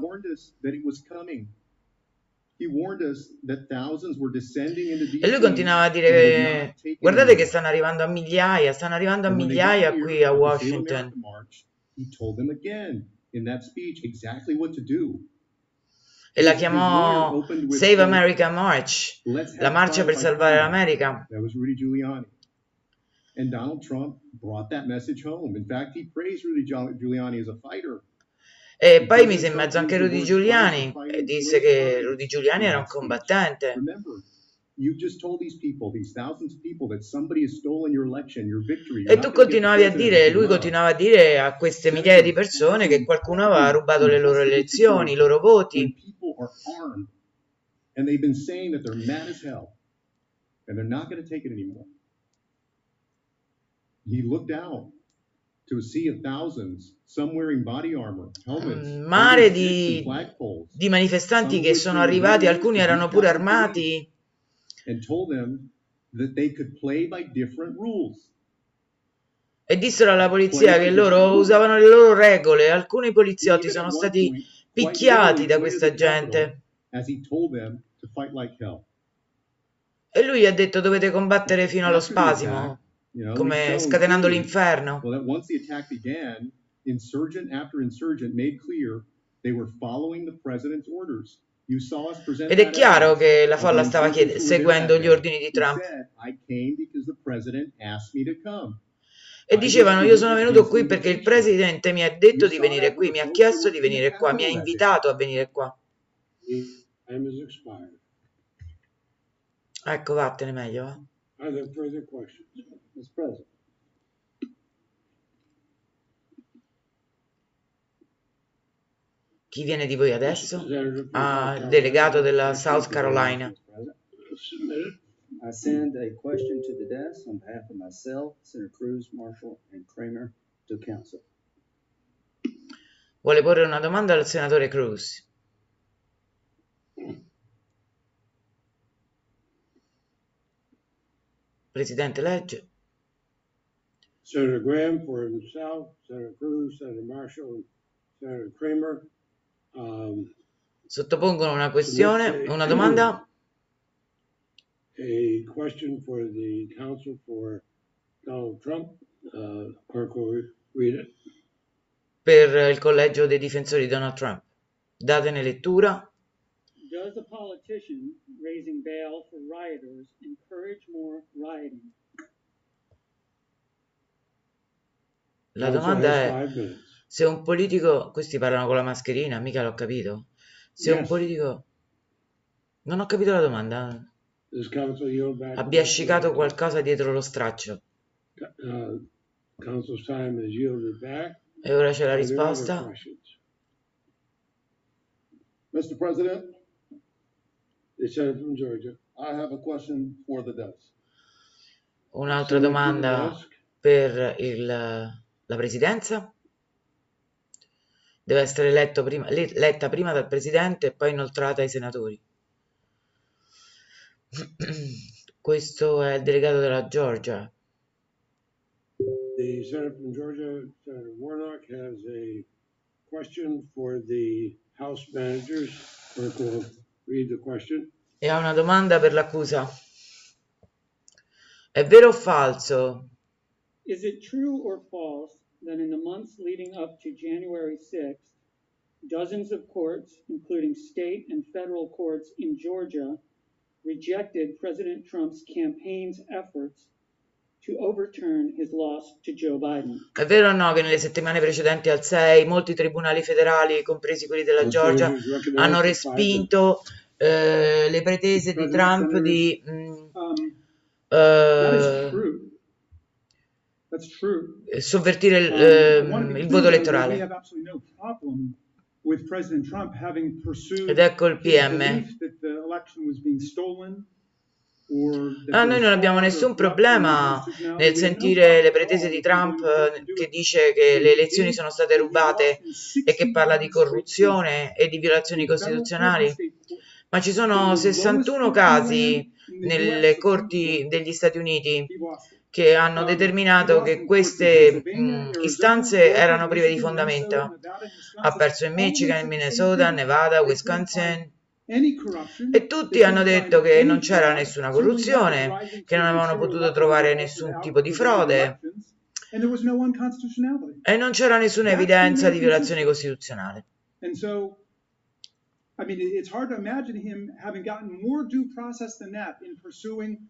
e lui continuava a dire, guardate che stanno arrivando a migliaia, stanno arrivando a migliaia qui a Washington. E la chiamò Save America March, la marcia per salvare l'America. And Donald Trump brought that message home. In fact, he praised Rudy Giuliani as a fighter. E poi mise in mezzo anche Rudy Giuliani e disse che Rudy Giuliani era un combattente. E tu continuavi a dire, lui continuava a dire a queste migliaia di persone che qualcuno aveva rubato le loro elezioni, i loro voti. And they've been saying that they're mad as hell and they're not going to take it anymore. He looked out un mare di, di manifestanti che sono arrivati, alcuni erano pure armati. E dissero alla polizia che loro usavano le loro regole. Alcuni poliziotti sono stati picchiati da questa gente. E lui ha detto dovete combattere fino allo spasimo come scatenando l'inferno. Ed è chiaro che la folla stava chied- seguendo gli ordini di Trump. E dicevano, io sono venuto qui perché il presidente mi ha detto di venire qui, mi ha chiesto di venire qua, mi ha invitato a venire qua. Ecco, vattene meglio. Eh? Mr. President. Chi viene di voi adesso? Ah, il delegato della South Carolina. I send a question to the desk on behalf of myself, Senator Cruz, Marshall, and Kramer to council. Vuole porre una domanda al senatore Cruz. Presidente legge. Senator Graham for himself, Senator Cruz, Senator Marshall, Senator Kramer. Um, Sottopongono una questione, una domanda. A question for the counsel for Donald Trump. Uh, clerk will read it. Per il collegio dei difensori di Donald Trump. Datene lettura. Does a politician raising bail for rioters encourage more rioting? La domanda è se un politico, questi parlano con la mascherina, mica l'ho capito. Se un Yes. politico, non ho capito la domanda, abbia scicato qualcosa dietro lo straccio. Uh. E ora c'è la risposta. Mr. President, The senator from Georgia. I have a question for the desk. Un'altra domanda per il- la presidenza? Deve essere letto prima- le- letta prima dal presidente e poi inoltrata ai senatori. Questo è il delegato della Georgia. The senator from Georgia, Senator Warnock, has a question for the House managers. Clerk will read the question. E ha una domanda per l'accusa. È vero o falso Is it true or false that in the months leading up to January 6th, dozens of courts, including state and federal courts in Georgia, rejected President Trump's campaign's efforts to overturn his loss to Joe Biden? È vero o no che nelle settimane precedenti al 6 molti tribunali federali, compresi quelli della Georgia, hanno respinto eh, le pretese di Trump di mm, Um, that is eh, true. That's true. Sovvertire il, Um, ehm, il voto elettorale. Ed ecco il PM. Ah, noi non abbiamo nessun problema nel sentire le pretese di Trump eh, che dice che le elezioni sono state rubate e che parla di 61 straight corruzione e di violazioni costituzionali. Ma ci sono the lowest 61 court in the casi nelle corti degli Stati Uniti. Che hanno determinato che queste mh, Arizona, istanze erano prive di fondamento. Ha perso in Michigan, in Minnesota. Nevada, Wisconsin e tutti hanno detto che non c'era nessuna corruzione, che non avevano potuto trovare nessun tipo di frode e non c'era nessuna evidenza di violazione costituzionale. I mean, it- it's hard to imagine him having gotten more due process than that in pursuing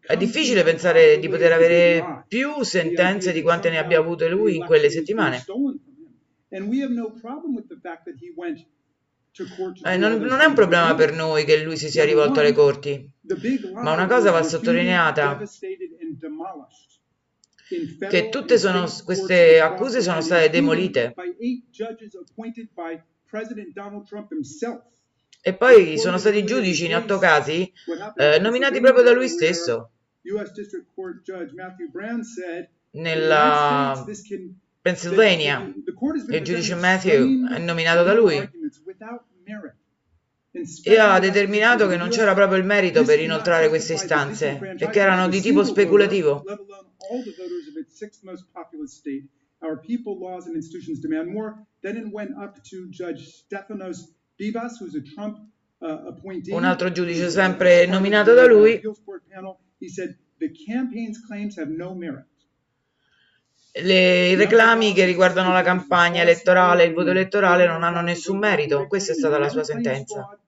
È difficile pensare di poter avere più sentenze di quante ne abbia avute lui in quelle settimane. Eh, non, non è un problema per noi che lui si sia rivolto alle corti, ma una cosa va sottolineata, che tutte sono, queste accuse sono state demolite President Donald Trump himself. E poi sono stati giudici in otto casi eh, in nominati proprio da lui stesso. Nella Pennsylvania il giudice Matthew è nominato da lui e ha determinato che non c'era proprio il merito per inoltrare queste istanze e che erano di tipo speculativo. Our people, laws, and institutions demand more. Then it went up to Judge Stephanos Uh. Un altro giudice sempre nominato da lui. Le, I reclami che riguardano la campagna elettorale e il voto elettorale non hanno nessun merito. Questa è stata la sua sentenza.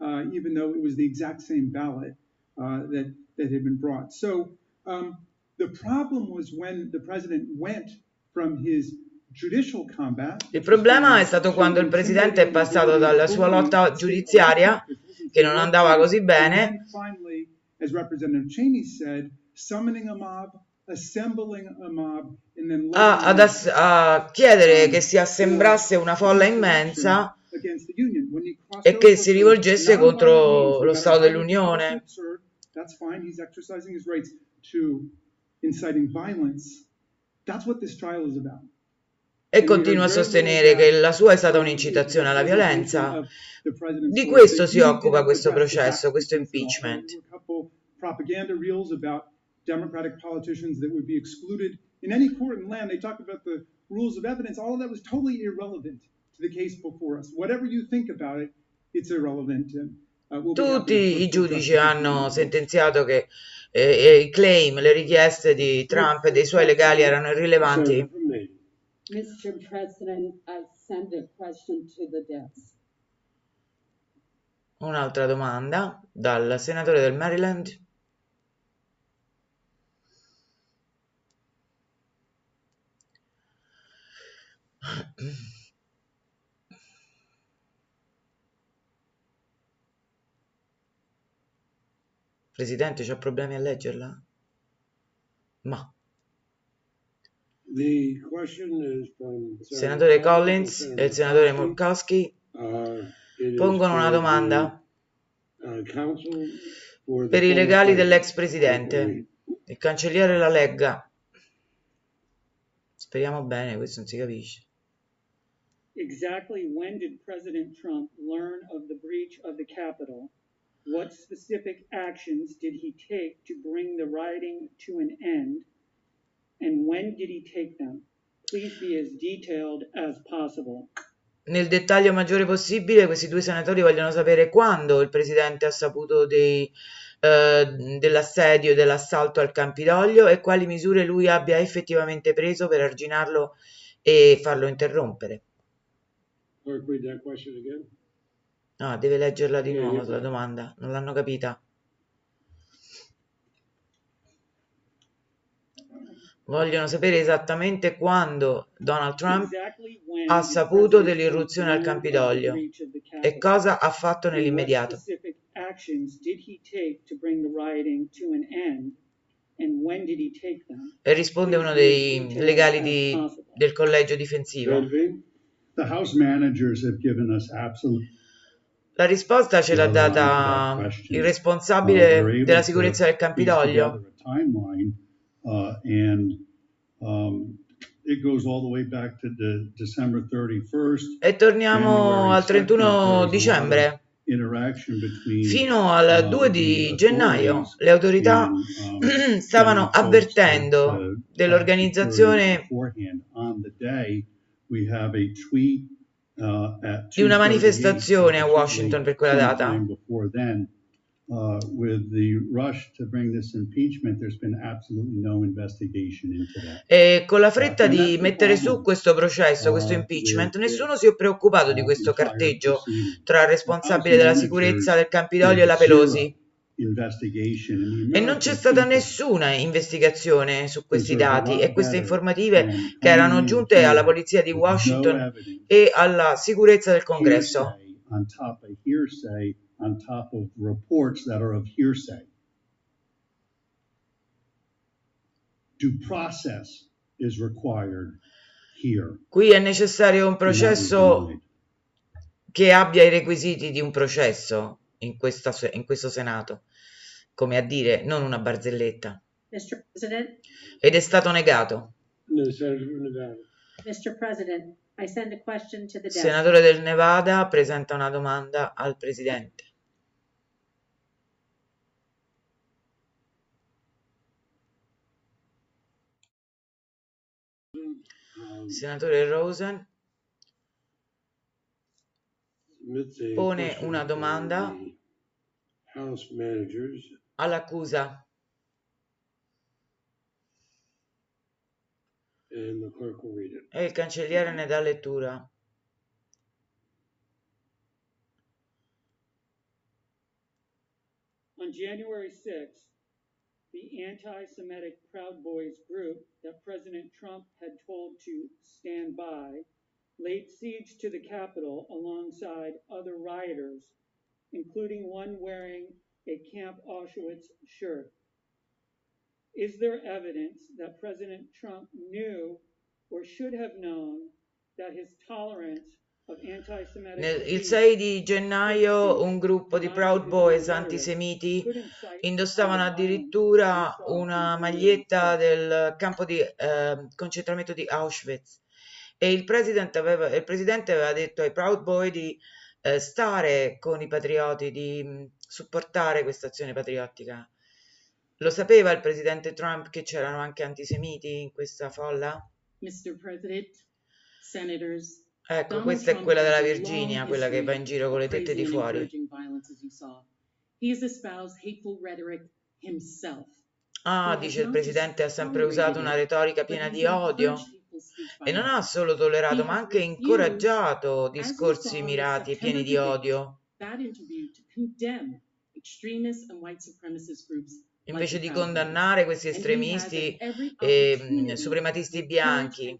Uh, even though it was the exact same ballot uh, that that had been brought. So um, the problem was when the president went from his. Il problema è stato quando il presidente è passato dalla sua lotta giudiziaria, che non andava così bene, a ad ass- a chiedere che si assembrasse una folla immensa e che si rivolgesse contro lo Stato dell'Unione. That's fine. He's exercising his rights to inciting violence. That's what this trial is about. E continua a sostenere che la sua è stata un'incitazione alla violenza. Di questo si occupa questo processo, questo impeachment. Propaganda reels about Democratic politicians that would be excluded in any court in land. They talk about the rules of evidence. All of that was totally irrelevant to the case before us. Whatever you think about it, it's irrelevant. And, uh, we'll Tutti i giudici hanno sentenziato che eh, i claim, le richieste di Trump e dei suoi legali erano irrilevanti. Mr. President, I send a question to the desk. Un'altra domanda dal senatore del Maryland. Presidente, c'ha problemi a leggerla? Ma. Senatore Collins e il senatore Murkowski uh, pongono una domanda uh, per i legali dell'ex presidente. Il cancelliere la legga. Speriamo bene, questo non si capisce. Exactly when did President Trump learn of the breach of the Capitol? What specific actions did he take to bring the rioting to an end? And when did he take them? Please be as detailed as possible. Nel dettaglio maggiore possibile, questi due senatori vogliono sapere quando il presidente ha saputo dei, eh, dell'assedio e dell'assalto al Campidoglio e quali misure lui abbia effettivamente preso per arginarlo e farlo interrompere. No, deve leggerla di nuovo la domanda, non l'hanno capita. Vogliono sapere esattamente quando Donald Trump ha saputo dell'irruzione al Campidoglio e cosa ha fatto nell'immediato. E risponde uno dei legali di, del collegio difensivo. La risposta ce l'ha data il responsabile della sicurezza del Campidoglio. Uh, um, e torniamo al 31 dicembre. Fino al 2 di gennaio le autorità um, stavano avvertendo dell'organizzazione Uh, di una manifestazione a Washington per quella data. Uh, e con la fretta di mettere su questo processo, questo uh, impeachment, nessuno si è preoccupato di questo carteggio tra il responsabile della sicurezza del Campidoglio e la Pelosi. E non c'è stata nessuna investigazione su questi dati e queste informative che erano giunte alla polizia di Washington e alla sicurezza del congresso. Qui è necessario un processo che abbia i requisiti di un processo in, questa, in questo Senato, come a dire non una barzelletta. Ed è stato negato. Senatore del Nevada presenta una domanda al Presidente. Senatore Rosen pone una domanda all'accusa e il cancelliere ne dà lettura. On January 6th, the anti-Semitic Proud Boys group that President Trump had told to stand by laid siege to the Capitol alongside other rioters, including one wearing a Camp Auschwitz shirt. Is there evidence that President Trump knew or should have known that his tolerance il 6 di gennaio un gruppo di Proud Boys antisemiti indossavano addirittura una maglietta del campo di eh, concentramento di Auschwitz. E il presidente, aveva, il presidente aveva detto ai Proud Boy di eh, stare con i patrioti, di supportare questa azione patriottica. Lo sapeva il presidente Trump che c'erano anche antisemiti in questa folla? Mr. President, Senators, ecco, Donald questa Trump è quella della Virginia, quella che va in giro con le tette di fuori. Ah, dice il presidente, ha sempre usato una retorica piena di odio e non ha solo tollerato ma anche incoraggiato discorsi mirati e pieni di odio. That interview to condemn extremist and white supremacist groups invece di condannare questi estremisti e mm, suprematisti bianchi.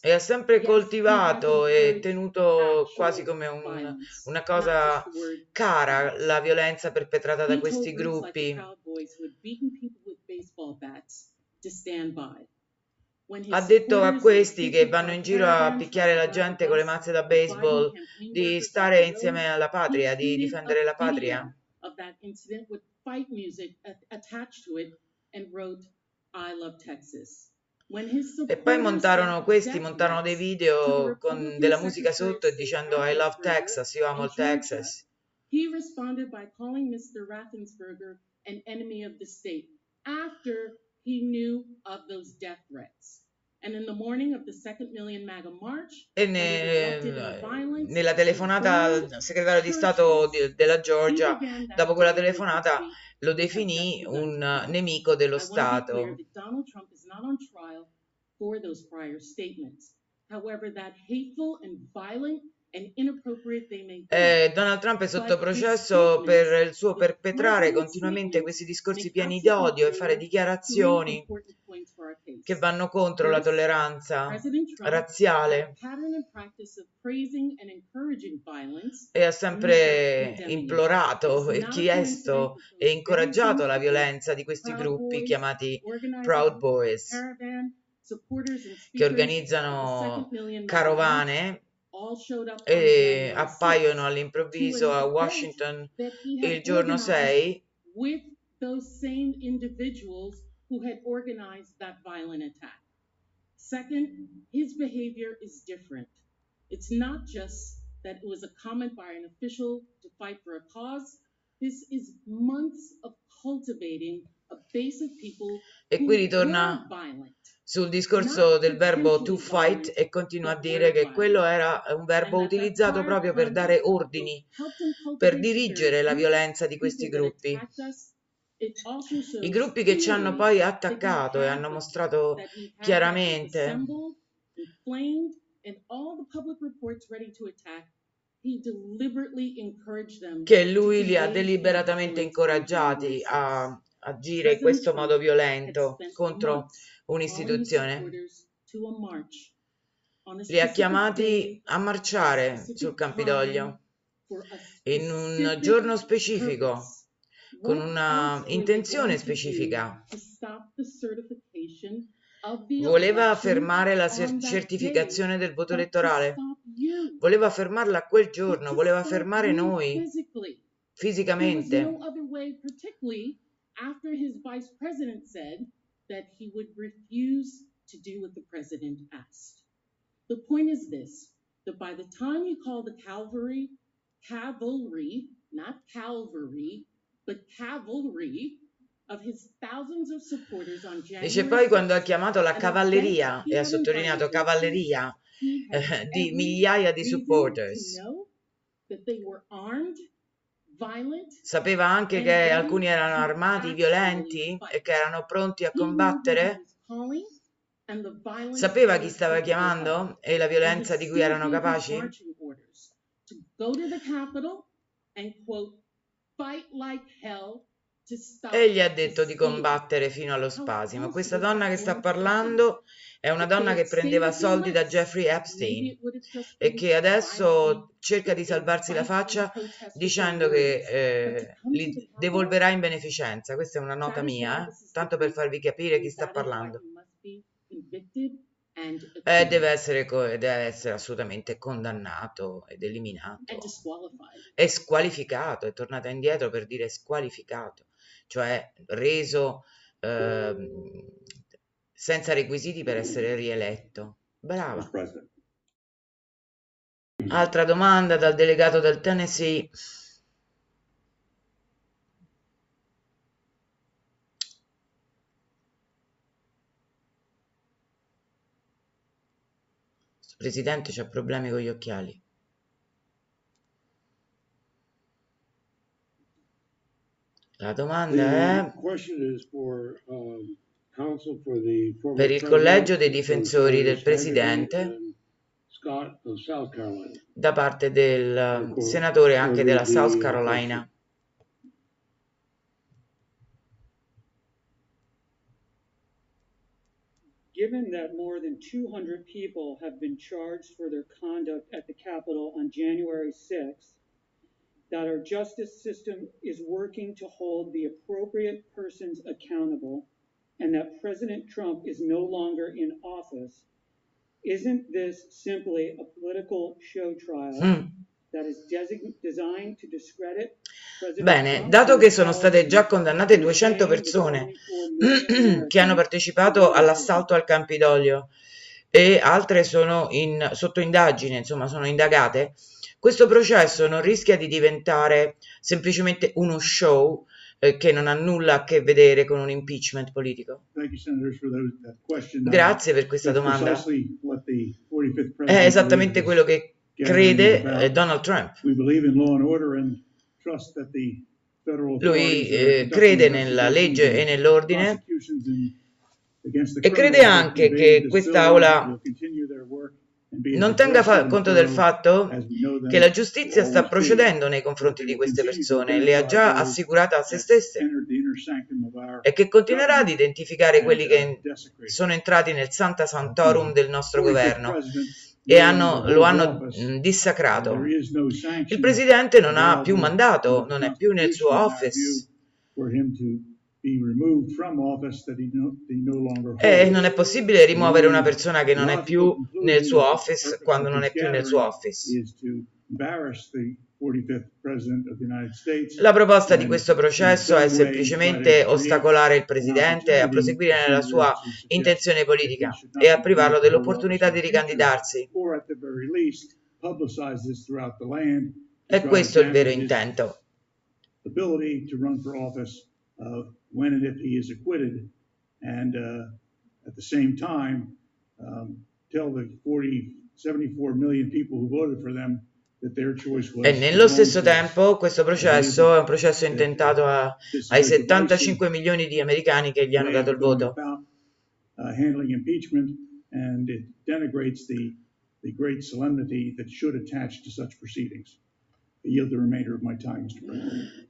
E ha sempre coltivato e tenuto quasi come un, una cosa cara la violenza perpetrata da questi gruppi. Ha detto a questi che vanno in giro a picchiare la gente con le mazze da baseball di stare insieme alla patria, di difendere la patria. E poi montarono questi, montarono dei video con della musica sotto e dicendo I love Texas, io amo il Texas. He responded by calling Mr. Raffensperger an enemy of the state after he knew of those death threats. E ne, nella telefonata al segretario di Stato di, della Georgia, dopo quella telefonata, lo definì un nemico dello Stato. However, that hateful and violent eh, Donald Trump è sotto processo per il suo perpetrare continuamente questi discorsi pieni di odio e fare dichiarazioni che vanno contro la tolleranza razziale. e ha sempre implorato e chiesto e incoraggiato la violenza di questi gruppi chiamati Proud Boys che organizzano carovane e eh, appaiono all'improvviso a Washington il giorno 6 with those same individuals who had organized that violent attack. Second, his behavior is different. It's not just that it was a comment by an official to fight for a cause. This is months of cultivating a base of people e qui ritorna violent sul discorso del verbo to fight e continua a dire che quello era un verbo utilizzato proprio per dare ordini, per dirigere la violenza di questi gruppi. I gruppi che ci hanno poi attaccato e hanno mostrato chiaramente che lui li ha deliberatamente incoraggiati a agire in questo modo violento contro un'istituzione. Li ha chiamati a marciare sul Campidoglio in un giorno specifico, con una intenzione specifica. Voleva fermare la certificazione del voto elettorale, voleva fermarla quel giorno, voleva fermare noi fisicamente after his vice president said that he would refuse to do what the president asked. The point is this that by the time you call the cavalry, cavalry, not cavalry, but cavalry, Dice poi quando ha chiamato la cavalleria e ha sottolineato cavalleria eh, di migliaia di supporters Sapeva anche che alcuni erano armati, violenti e che erano pronti a combattere? Sapeva chi stava chiamando e la violenza di cui erano capaci? E gli ha detto di combattere fino allo spasimo. Questa donna che sta parlando è una donna che prendeva soldi da Jeffrey Epstein e che adesso cerca di salvarsi la faccia dicendo che eh, li devolverà in beneficenza. Questa è una nota mia, eh? tanto per farvi capire chi sta parlando. Eh, deve, essere, deve essere assolutamente condannato ed eliminato. È squalificato, è tornata indietro per dire squalificato, cioè reso eh, senza requisiti per essere rieletto. Brava. Altra domanda dal delegato del Tennessee. Presidente ha problemi con gli occhiali. La domanda è... Per il collegio dei difensori del presidente da parte del Ecco, senatore anche della South Carolina. Given that more than 200 people have been charged for their conduct at the Capitol on January 6th, that our justice system is working to hold the appropriate persons accountable, and that President Trump is no longer in office, isn't this simply a political show trial Mm. that is designed to discredit Bene, dato che sono state già condannate and 200 persone che hanno partecipato all'assalto al Campidoglio e altre sono in- sotto indagine, insomma sono indagate, questo processo non rischia di diventare semplicemente uno show eh, che non ha nulla a che vedere con un impeachment politico? Grazie per questa domanda. precisely what the 45th È esattamente quello che crede eh, Donald Trump. Lui eh, crede nella legge e nell'ordine e crede anche che quest'Aula non tenga conto del fatto che la giustizia sta procedendo nei confronti di queste persone, le ha già assicurate a se stesse e che continuerà ad identificare quelli uh, che sono entrati nel Santa Santorum del nostro 45th governo e no hanno- lo hanno and dissacrato. Il presidente non ha più mandato, non è più nel suo office e holds. non è possibile rimuovere una persona che non è più nel suo office quando non è più nel suo office. Is to embarrass the 45th president of the United States. La proposta di questo processo è semplicemente ostacolare il presidente a proseguire nella sua intenzione politica e a privarlo dell'opportunità di ricandidarsi. To questo è il vero intento. Ability to run for office when and if he is acquitted, and uh, at the same time um, tell the 40, 74 million people who voted for them that their choice was. E nello stesso tempo questo processo è un processo intentato a- ai 75 milioni di americani che gli hanno dato il voto. uh, handling impeachment, and it denigrates the, the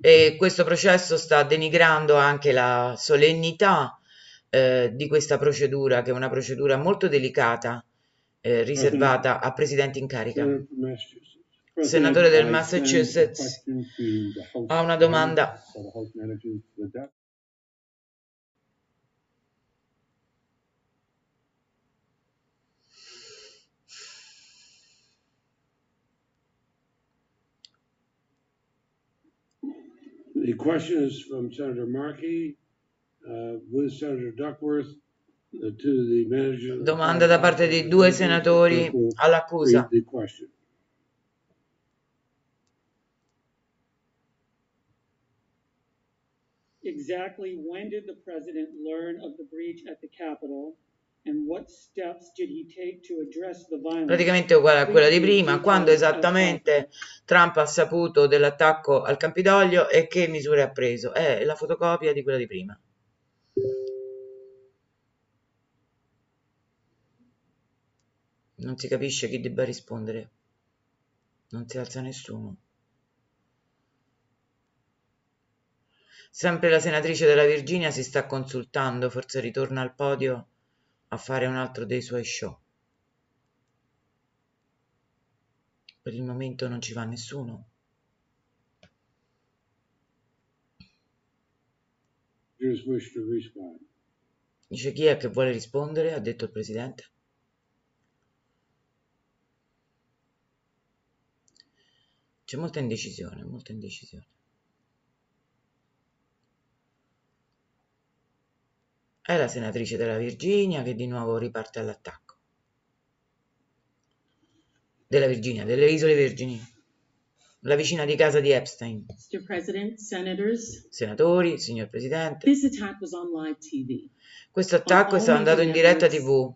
E questo processo sta denigrando anche la solennità eh, di questa procedura, che è una procedura molto delicata, eh, riservata a presidenti in carica. Senatore del Massachusetts ha una domanda. The House managers for that. The question is from Senator Markey, uh, with Senator Duckworth, uh, to the manager. Domanda da parte di due senatori all'accusa. The question. Exactly when did the president learn of the breach at the Capitol? Praticamente uguale a quella di prima, quando esattamente Trump ha saputo dell'attacco al Campidoglio e che misure ha preso. È la fotocopia di quella di prima. Non si capisce chi debba rispondere. Non si alza nessuno. Sempre la senatrice della Virginia si sta consultando, forse ritorna al podio a fare un altro dei suoi show. Per il momento non ci va nessuno. Dice chi è che vuole rispondere? Ha detto il presidente. C'è molta indecisione, molta indecisione. È la senatrice della Virginia che di nuovo riparte all'attacco. Della Virginia, delle isole Vergini. La vicina di casa di Epstein. Mr. President, Senators, Senatori, signor Presidente. this attack was on live TV. Questo attacco è stato andato in diretta TV.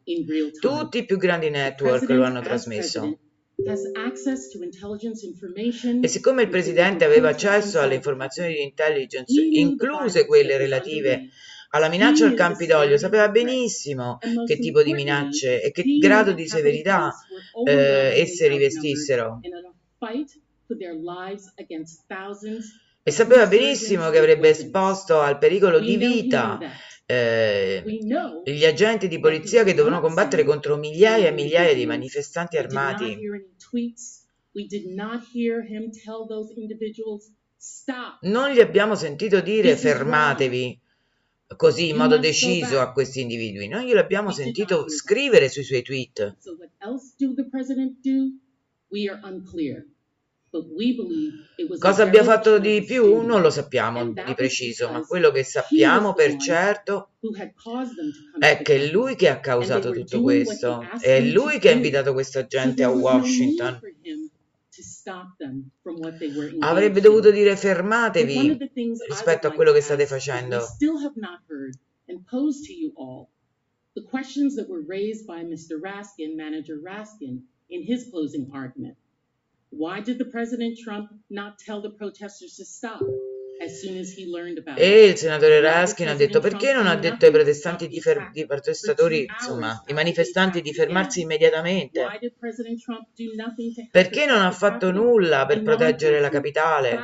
Tutti i più grandi network lo hanno trasmesso. E siccome il presidente aveva accesso alle informazioni di intelligence, incluse quelle relative alla minaccia al Campidoglio, sapeva benissimo che tipo di minacce e che grado di severità eh, esse rivestissero. E sapeva benissimo che avrebbe esposto al pericolo di vita eh, gli agenti di polizia che dovevano combattere contro migliaia e migliaia di manifestanti armati. Non gli abbiamo sentito dire fermatevi così in modo deciso a questi individui, noi gliel'abbiamo sentito scrivere sui suoi tweet. Cosa abbia fatto di più? non lo sappiamo di preciso, ma quello che sappiamo per certo è che è lui che ha causato tutto questo, è lui che ha invitato questa gente a Washington. Avrebbe dovuto dire fermatevi rispetto a quello che state facendo. The questions that were raised by Mr. Raskin, Manager Raskin, in his closing argument. Why did the President Trump not tell the protesters to stop? E il senatore Raskin ha detto perché non ha detto ai protestanti di, fer- di protestatori, insomma, i manifestanti di fermarsi immediatamente? Perché non ha fatto nulla per proteggere la capitale?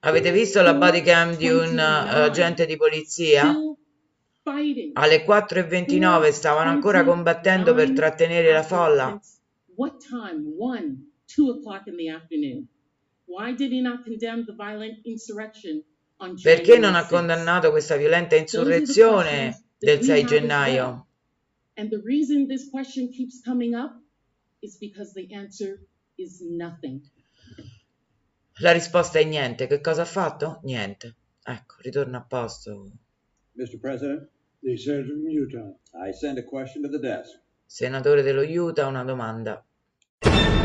Avete visto la body cam di un uh, agente di polizia? Alle 4.29 stavano ancora combattendo per trattenere la folla. What time? One, two o'clock in the afternoon. Why did he not condemn the violent insurrection on Perché non ha condannato questa violenta insurrezione del 6 gennaio? And the reason this question keeps coming up is because the answer is nothing. La risposta è niente. Che cosa ha fatto? Niente. Ecco, ritorna a posto. Mr. President, the Senator from Utah. I send a question to the desk. Senatore dello Utah, una domanda. you.